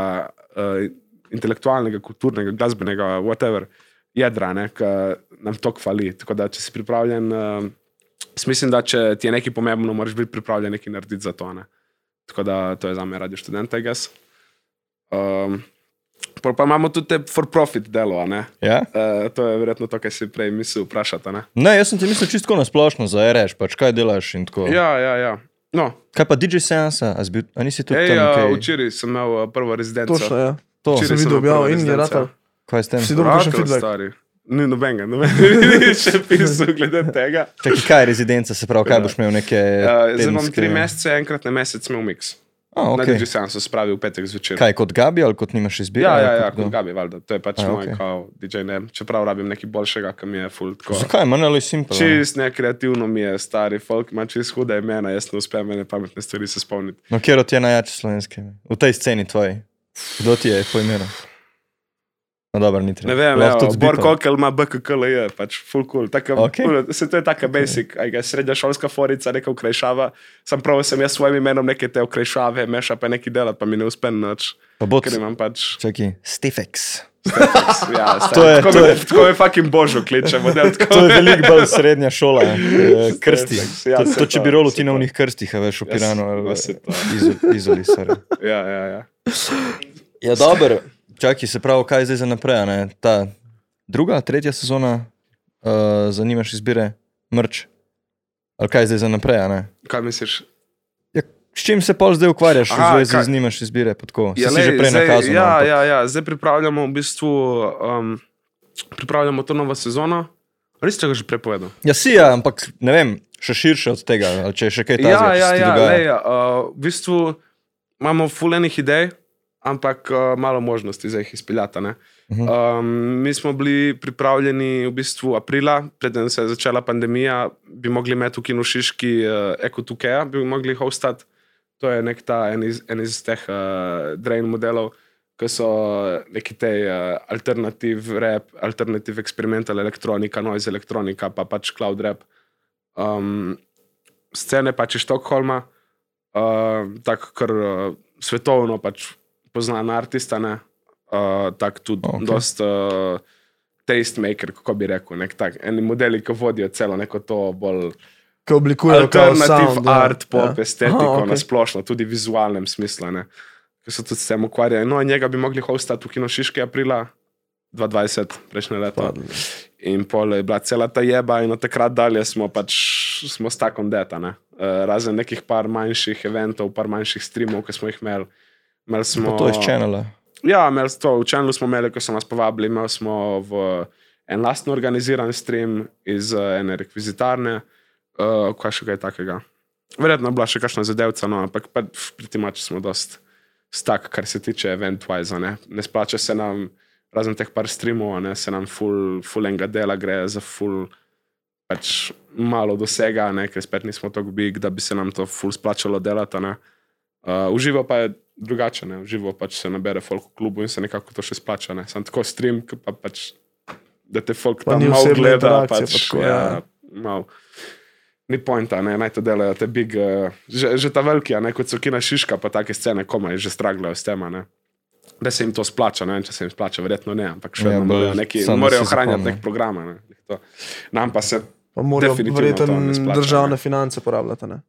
uh, intelektualnega, kulturnega, glasbenega, whatever, jedra, ki nam to kvali. Tako da, če si pripravljen, uh, mislim, da če ti je nekaj pomembno, moraš biti pripravljen nekaj narediti za to. Ne? Tako da to je za me radio študent, I guess. Um, Pa, pa imamo tudi for-profit delo. Ja? Uh, to je verjetno to, kar si prej mislil vprašati. Ne? ne, jaz sem ti mislil čisto na splošno za REŠ, pač kaj delaš in tako. Ja, ja, ja. No. Kaj pa DJ Sensa, a, zbi, a nisi tudi Ej, tam? ja, kaj- včeraj sem imel uh, prvo rezidenco. Točno, ja. To. Včeraj Sem videl objavo in je ratal. Kaj s tem? Si kakšen Rakel, feedback? stari. Ni nobenega, nobenega. Še pisal glede tega. Čakaj, kaj je rezidenca, se pravi, kaj boš imel neke. Uh, zdaj imam tedenske- tri mesece, enkrat na mesec imel miks. A, Okay. Na okay. DJ Sensu spravi v petek zvečer. Kaj kot Gabi ali kot nimaš izbire? Ja, ja, ja, kdo? kot Gabi, valjda. To je pač A, moj okej. kao DJ, ne. Čeprav rabim nekaj boljšega, ki mi je full tako. Zakaj, manj ali simpel? Čist nekreativno mi je, stari folk ima čist huda imena, jaz ne uspem mene pametne stvari se spomniti. No, kjer od je najjače slovenske? V tej sceni tvoji. Kdo ti je po imenu? No, dobro, ni treba. Ne vem, Lahko evo, tudi Bor zbipam. Kokel ima BKKL, je pač full cool. Taka, okay. Se to je taka basic, okay. srednja šolska forica, neka ukrajšava. Sam prav sem jaz s svojim imenom neke te ukrajšave, meša pa nekaj delati, pa mi ne uspe nič. Pa bo imam pač. Čakaj, Stefex. Ja, To je- tako, to me, je- tako me fucking božo kličemo. del, To je veliko bolj srednja šola, eh, krsti. Stefex, ja, To, to če to, bi rolo ti na to. unih krstih, veš, v Ja, Piranu se- ali ja, se to. Izo- izoli. sorry. Ja, ja, ja. Ja, dobro. Čakaj, se pravi, kaj zdaj za naprej? ne? Ta druga, tretja sezona, uh, zanimaš izbire, mrč. Ali kaj zdaj za naprej? ne? Kaj misliš? Ja, s čim se pol zdaj ukvarjaš, v Aha, zvezi kaj- z nimaš izbire? Ja, lej, že prej zdaj- nakazal. no, Ja, ampak- ja, ja, zdaj pripravljamo v bistvu. Um, pripravljamo to novo sezono. Res ste ga že prepovedal? Ja, si ja, ampak ne vem, še širše od tega, če je še kaj takega. Ja, ja, ja, lej, uh, v bistvu imamo fulejnih idej, ampak uh, malo možnosti za jih izpeljati. ne. Mhm. Um, mi smo bili pripravljeni v bistvu aprila, preden se je začela pandemija, bi mogli imeti v Kinu Šiški uh, Eko Tukeja, bi mogli hostati. To je nek ta en iz, en iz teh uh, drain modelov, ki so neki te uh, alternativ rap, alternativ experimental elektronika, noise elektronika, pa pač cloud rap. Um, scene pač iz Štokholma, uh, tako kar uh, svetovno pač poznan artista, ne, uh, tako tudi okay. dost uh, tastemaker, kako bi rekel, nek tak, eni modeli, ki vodijo celo neko to bolj Ki oblikujejo alternativ sound, ja. art, pop, Ja. estetiko, Aha, okay. na splošno, tudi v vizualnem smislu, ne, ki so tudi s tem ukvarjali. No, in njega bi mogli hostati v Kino Šiški aprila 2020, prejšnje leto. Padlo. In pol je bila cela ta jeba, in od takrat dalje smo pač smo stakom deta. Ne? Uh, razen nekih par manjših eventov, par manjših streamov, ki smo jih imeli. Imeli smo, to je iz channela. Ja, imeli smo to, v Čenlu smo imeli, ko so nas povabili, imeli smo v en lastno organiziran stream iz uh, ene rekvizitarne, uh, kaj še kaj takega. Verjetno je bila še kakšna zadevca, no, ampak pa pri tem maču smo dost stak, kar se tiče event-wise. Ne? ne splača se nam, razen teh par streamov, ne, se nam full, full enga dela gre za full pač malo dosega, ne, ker spet nismo tako big, da bi se nam to full splačalo delati. Uh, uživo pa je drugače, ne. uživo pač se nabere folk v klubu in se nekako to še splača. Ne. Sam tako stream, pa pač, da te folk Pa tam malo gleda, pač, pa tako, ja, ja. malo. Ni pojnta, ne, naj to delajo te big, uh, že, že ta veliki, ne kot so kina Šiška, pa take scene, komaj že straglajo s tem, a ne. Da se jim to splača, ne vem, če se jim splača, verjetno ne, ampak še Ja, vedno morajo, neki, morajo ohranjati nek program. Ne. To. Nam pa se, Pa morajo verjetno državne ne. finance porabljati. Ne?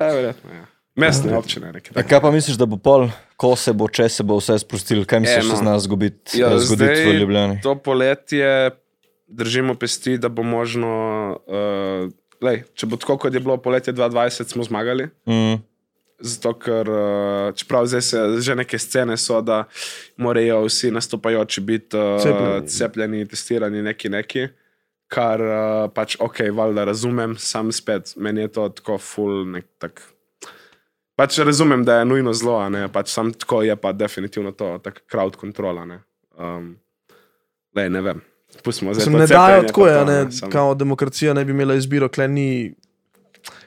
ja, verjetno, ja. Mestne občine, neki A kaj pa misliš, da bo pol, ko se bo, če se bo vse sprostilo, kaj misliš, E, da no. se zna zgoditi Ja, ja, zgoditi v Ljubljani? To poletje držimo pesti, da bo možno. Uh, lej, če bo tako, kot je bilo poletje 2020, smo zmagali. Mm. Zato, ker uh, čeprav zdaj se že neke scene so, da morajo vsi nastopajoči biti Cepljeni. cepljeni, testirani, neki neki. Kar pač ok, valjda razumem, sam spet, meni je to tako full, nek tak. Pač razumem, da je nujno zlo, a ne, pač sam tako je pa definitivno to, tako crowd controla. Ne, um, lej, ne vem. Pustimo zdaj. To ne dajo tako, ja, to, ne, kao demokracija ne bi imela izbiro, kle ni.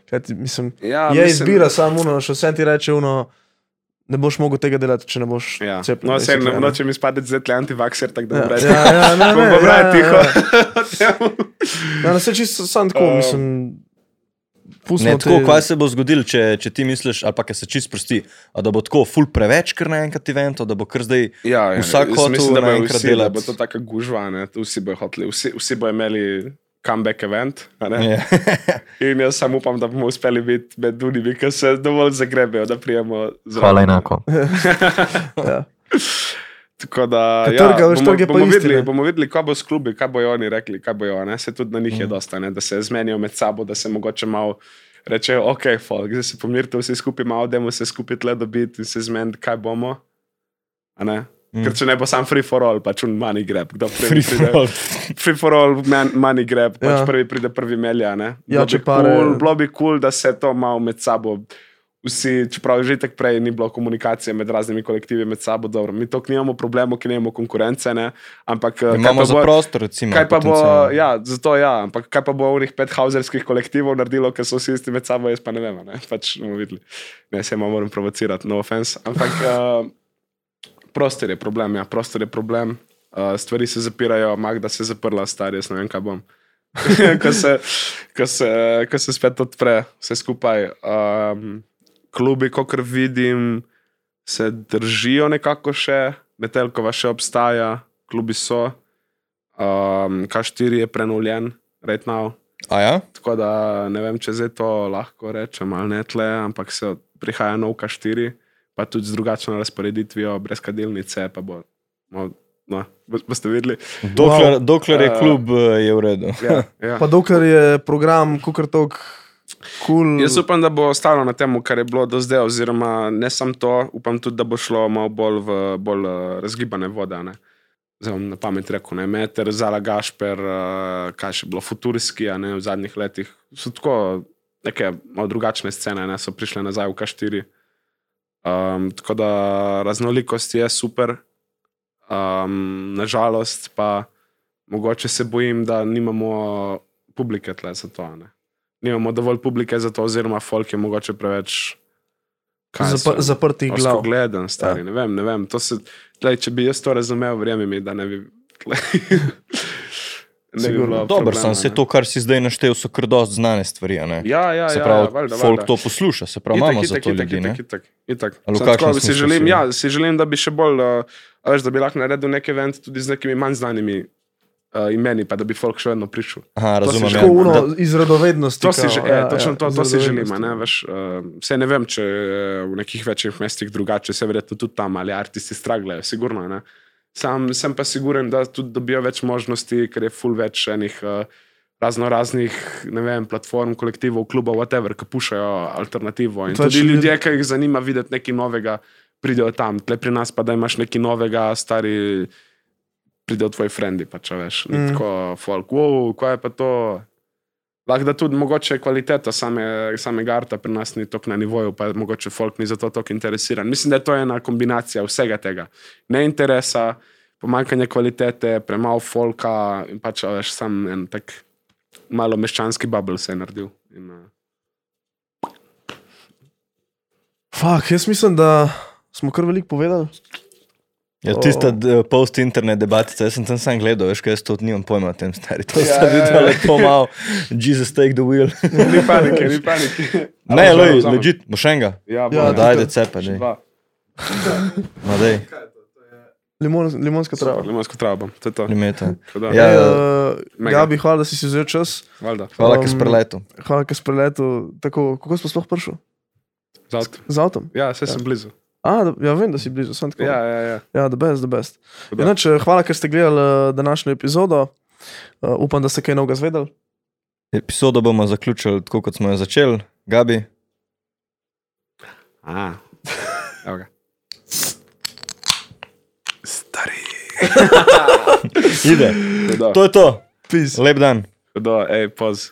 Kaj ti, mislim, Ja, je mislim- izbira samo uno, še vse ti reče uno. ne boš mogel tega delati, če ne boš Ja. cepljen. No, se basically, ne, a ne. noče mi spadati zdaj tle antivakser, tako da Ja, bom rekel. ja, ja, ne, Bom ne, pa prav ja, tiho. ja, Ja, ne, se čisto sam tako, Um, mislim. Pustimo Ne, tako, te- kaj se bo zgodilo, če, če ti misliš, ali pa če se čist prosti, a da bo tako ful preveč, ker naenkrat evento, da bo kar zdaj. Ja, ja, Vsak hotel da bojo naenkrat vsi, da bo to taka gužva, ne, vsi bojo hoteli, vsi, vsi bojo imeli comeback event. a ne. Ja. In jaz samo upam, da bomo uspeli biti med unimi, ki se dovolj zagrebejo, da prijemo zraven. Hvala enako. Ja. Tako da, Ker ja, bomo, bomo, isti, videli, ne. bomo videli, kaj bo s klubi, kaj bojo oni rekli, kaj bojo. Ne? Se tudi na njih Mm. je dosta, ne? da se zmenijo med sabo, da se mogoče malo rečejo, ok, folk, zdaj se pomirite vsi skupaj, malo demo se skupaj tle dobiti in se zmeniti, kaj bomo. Mm. Ker če ne bo sam free for all, pač un money grab. Kdo prvi Free pride? for all. Free for all, man, money grab, pač Ja. prvi pride, prvi melja. Ne? Ja, Bilo bi pare- cool, bilo bi kul, cool, da se to malo med sabo. Vsi, čeprav že tako prej ni bilo komunikacije med raznimi kolektivi med sabo, dobro, mi to nimamo problemov, ker nimamo konkurence, ne? ampak eh, Imamo za bo- prostor, recimo. Kaj pa bo, potencialno. ja, zato ja, ampak kaj pa bo v njih pethauserskih kolektivov naredilo, ker so vsi isti med sabo, jaz pa ne vem, ne, pač bomo videli. Ne, se malo moram provocirati, no offense. Ampak uh, prostor je problem, ja, prostor je problem. Uh, stvari se zapirajo, Magda se je zaprla, star, jaz ne vem, kaj bom. ko, se, ko, se, ko se spet odpre, vse skupaj. Um, klubi, kot vidim, se držijo nekako še, Metelkova še obstaja, klubi so. Um, K4 je prenovljen, right now. A ja? Tako da ne vem, če zdaj to lahko rečem ali ne tle, ampak se prihaja nov K4, pa tudi z drugačno razporeditvijo, brez kadilnice, pa bo. No, no, bo- boste videli. Dokler, dokler je Eh, klub, eh, je v redu. Ja, ja. Pa dokler je program, kukar tok, kul. Jaz upam, da bo ostalo na tem, kar je bilo do zdaj, oziroma ne samo to, upam tudi, da bo šlo malo bolj v bolj uh, razgibane vode. ne. Zdaj na pamet rekel, ne meter, Zala Gašper, uh, kaj še bilo, futurski, a ne v zadnjih letih. So tako neke malo drugačne scene, ne so prišle nazaj v K4. Um, tako da raznolikost je super, um, nažalost pa mogoče se bojim, da nimamo publike tle za to. Ne nimamo dovolj publike za to, oziroma folk je mogoče preveč Zapr, zaprtih glav. Gleden, stari, Ja. ja. ne vem, ne vem. Se, tlej, če bi jaz to razumel, verjemi mi, da ne bi. ne bi Dobro, sem se to, kar si zdaj naštel, so kar dost znane stvari. Ja, ja, Se ja, pravi, ja, valjda, folk valjda. to posluša, se pravi, Itak, imamo za itak, to itak, ljudi. itak, itak, itak. Tako, si, želim, ja, si želim, da bi še bolj, uh, veš, da bi lahko naredil nek event tudi z nekimi manj znanimi uh, imeni, pa da bi folk še vedno prišel. Aha, razumem. že- ja. Tako Da- uno, iz radovednosti. To si, že, ja, ja, točno ja, to, to si želim. a radovednosti. Ne, veš, uh, vse ne vem, če je v nekih večjih mestih drugače, se verjetno tudi tam ali artisti straglajo, sigurno. Ne. Sam sem pa siguren, da tudi dobijo več možnosti, ker je full več enih uh, razno raznih vem, platform, kolektivov, klubov, whatever, ki pušajo alternativo. In tudi ljudje, ki jih zanima videti nekaj novega, pridejo tam. Tle pri nas pa, da imaš nekaj novega, stari, pridejo tvoji frendi, pa če veš. Mm. tako, folk, wow, kaj je pa to. Lahko da tudi mogoče kvaliteta same, samega arta pri nas ni tako na nivoju, pa mogoče folk ni zato tako interesiran. Mislim, da je to ena kombinacija vsega tega. Ne interesa, pomankanje kvalitete, premalo folka in pač veš, sam en tak malo meščanski bubble se je naredil. In, uh, Fak, jaz mislim, da smo kar veliko povedali. Ja, tista post-internet debatica, jaz sem tam sam gledal, veš, kaj jaz to nimam pojma o tem, stari. To Ja, ja, ja, sem ja. videl lepo malo, Jesus take the wheel. ni panike, ni panike. ne, loj, legit, boš enega. Ja, Ja, Ja, bom, daj, tukaj. da cepa, dva. Ma daj, Limon, limonska Super, trava. limonsko travo bom, to je to. limeta. Ja. Ej, uh. Gabi, hvala, da si si vzel čas. Valjda, Hvala, ker si Um, preletel. Hvala, ker si preletel. Tako, kako si sploh prišel? za avto. Z avtom? Ja, vse sem blizu. A, da, ja, vem, da si blizu. sem tako. Ja, ja, ja. ja, the best, the best. Tako da. Inače, hvala, ker ste gledali uh, današnjo epizodo. Uh, upam, da ste kaj novega zvedeli. Epizodo bomo zaključili tako, kot smo jo začeli. Gabi, A, evo ga. Stari. ide. To je to. Peace. Lep dan. hudo, ej, poz.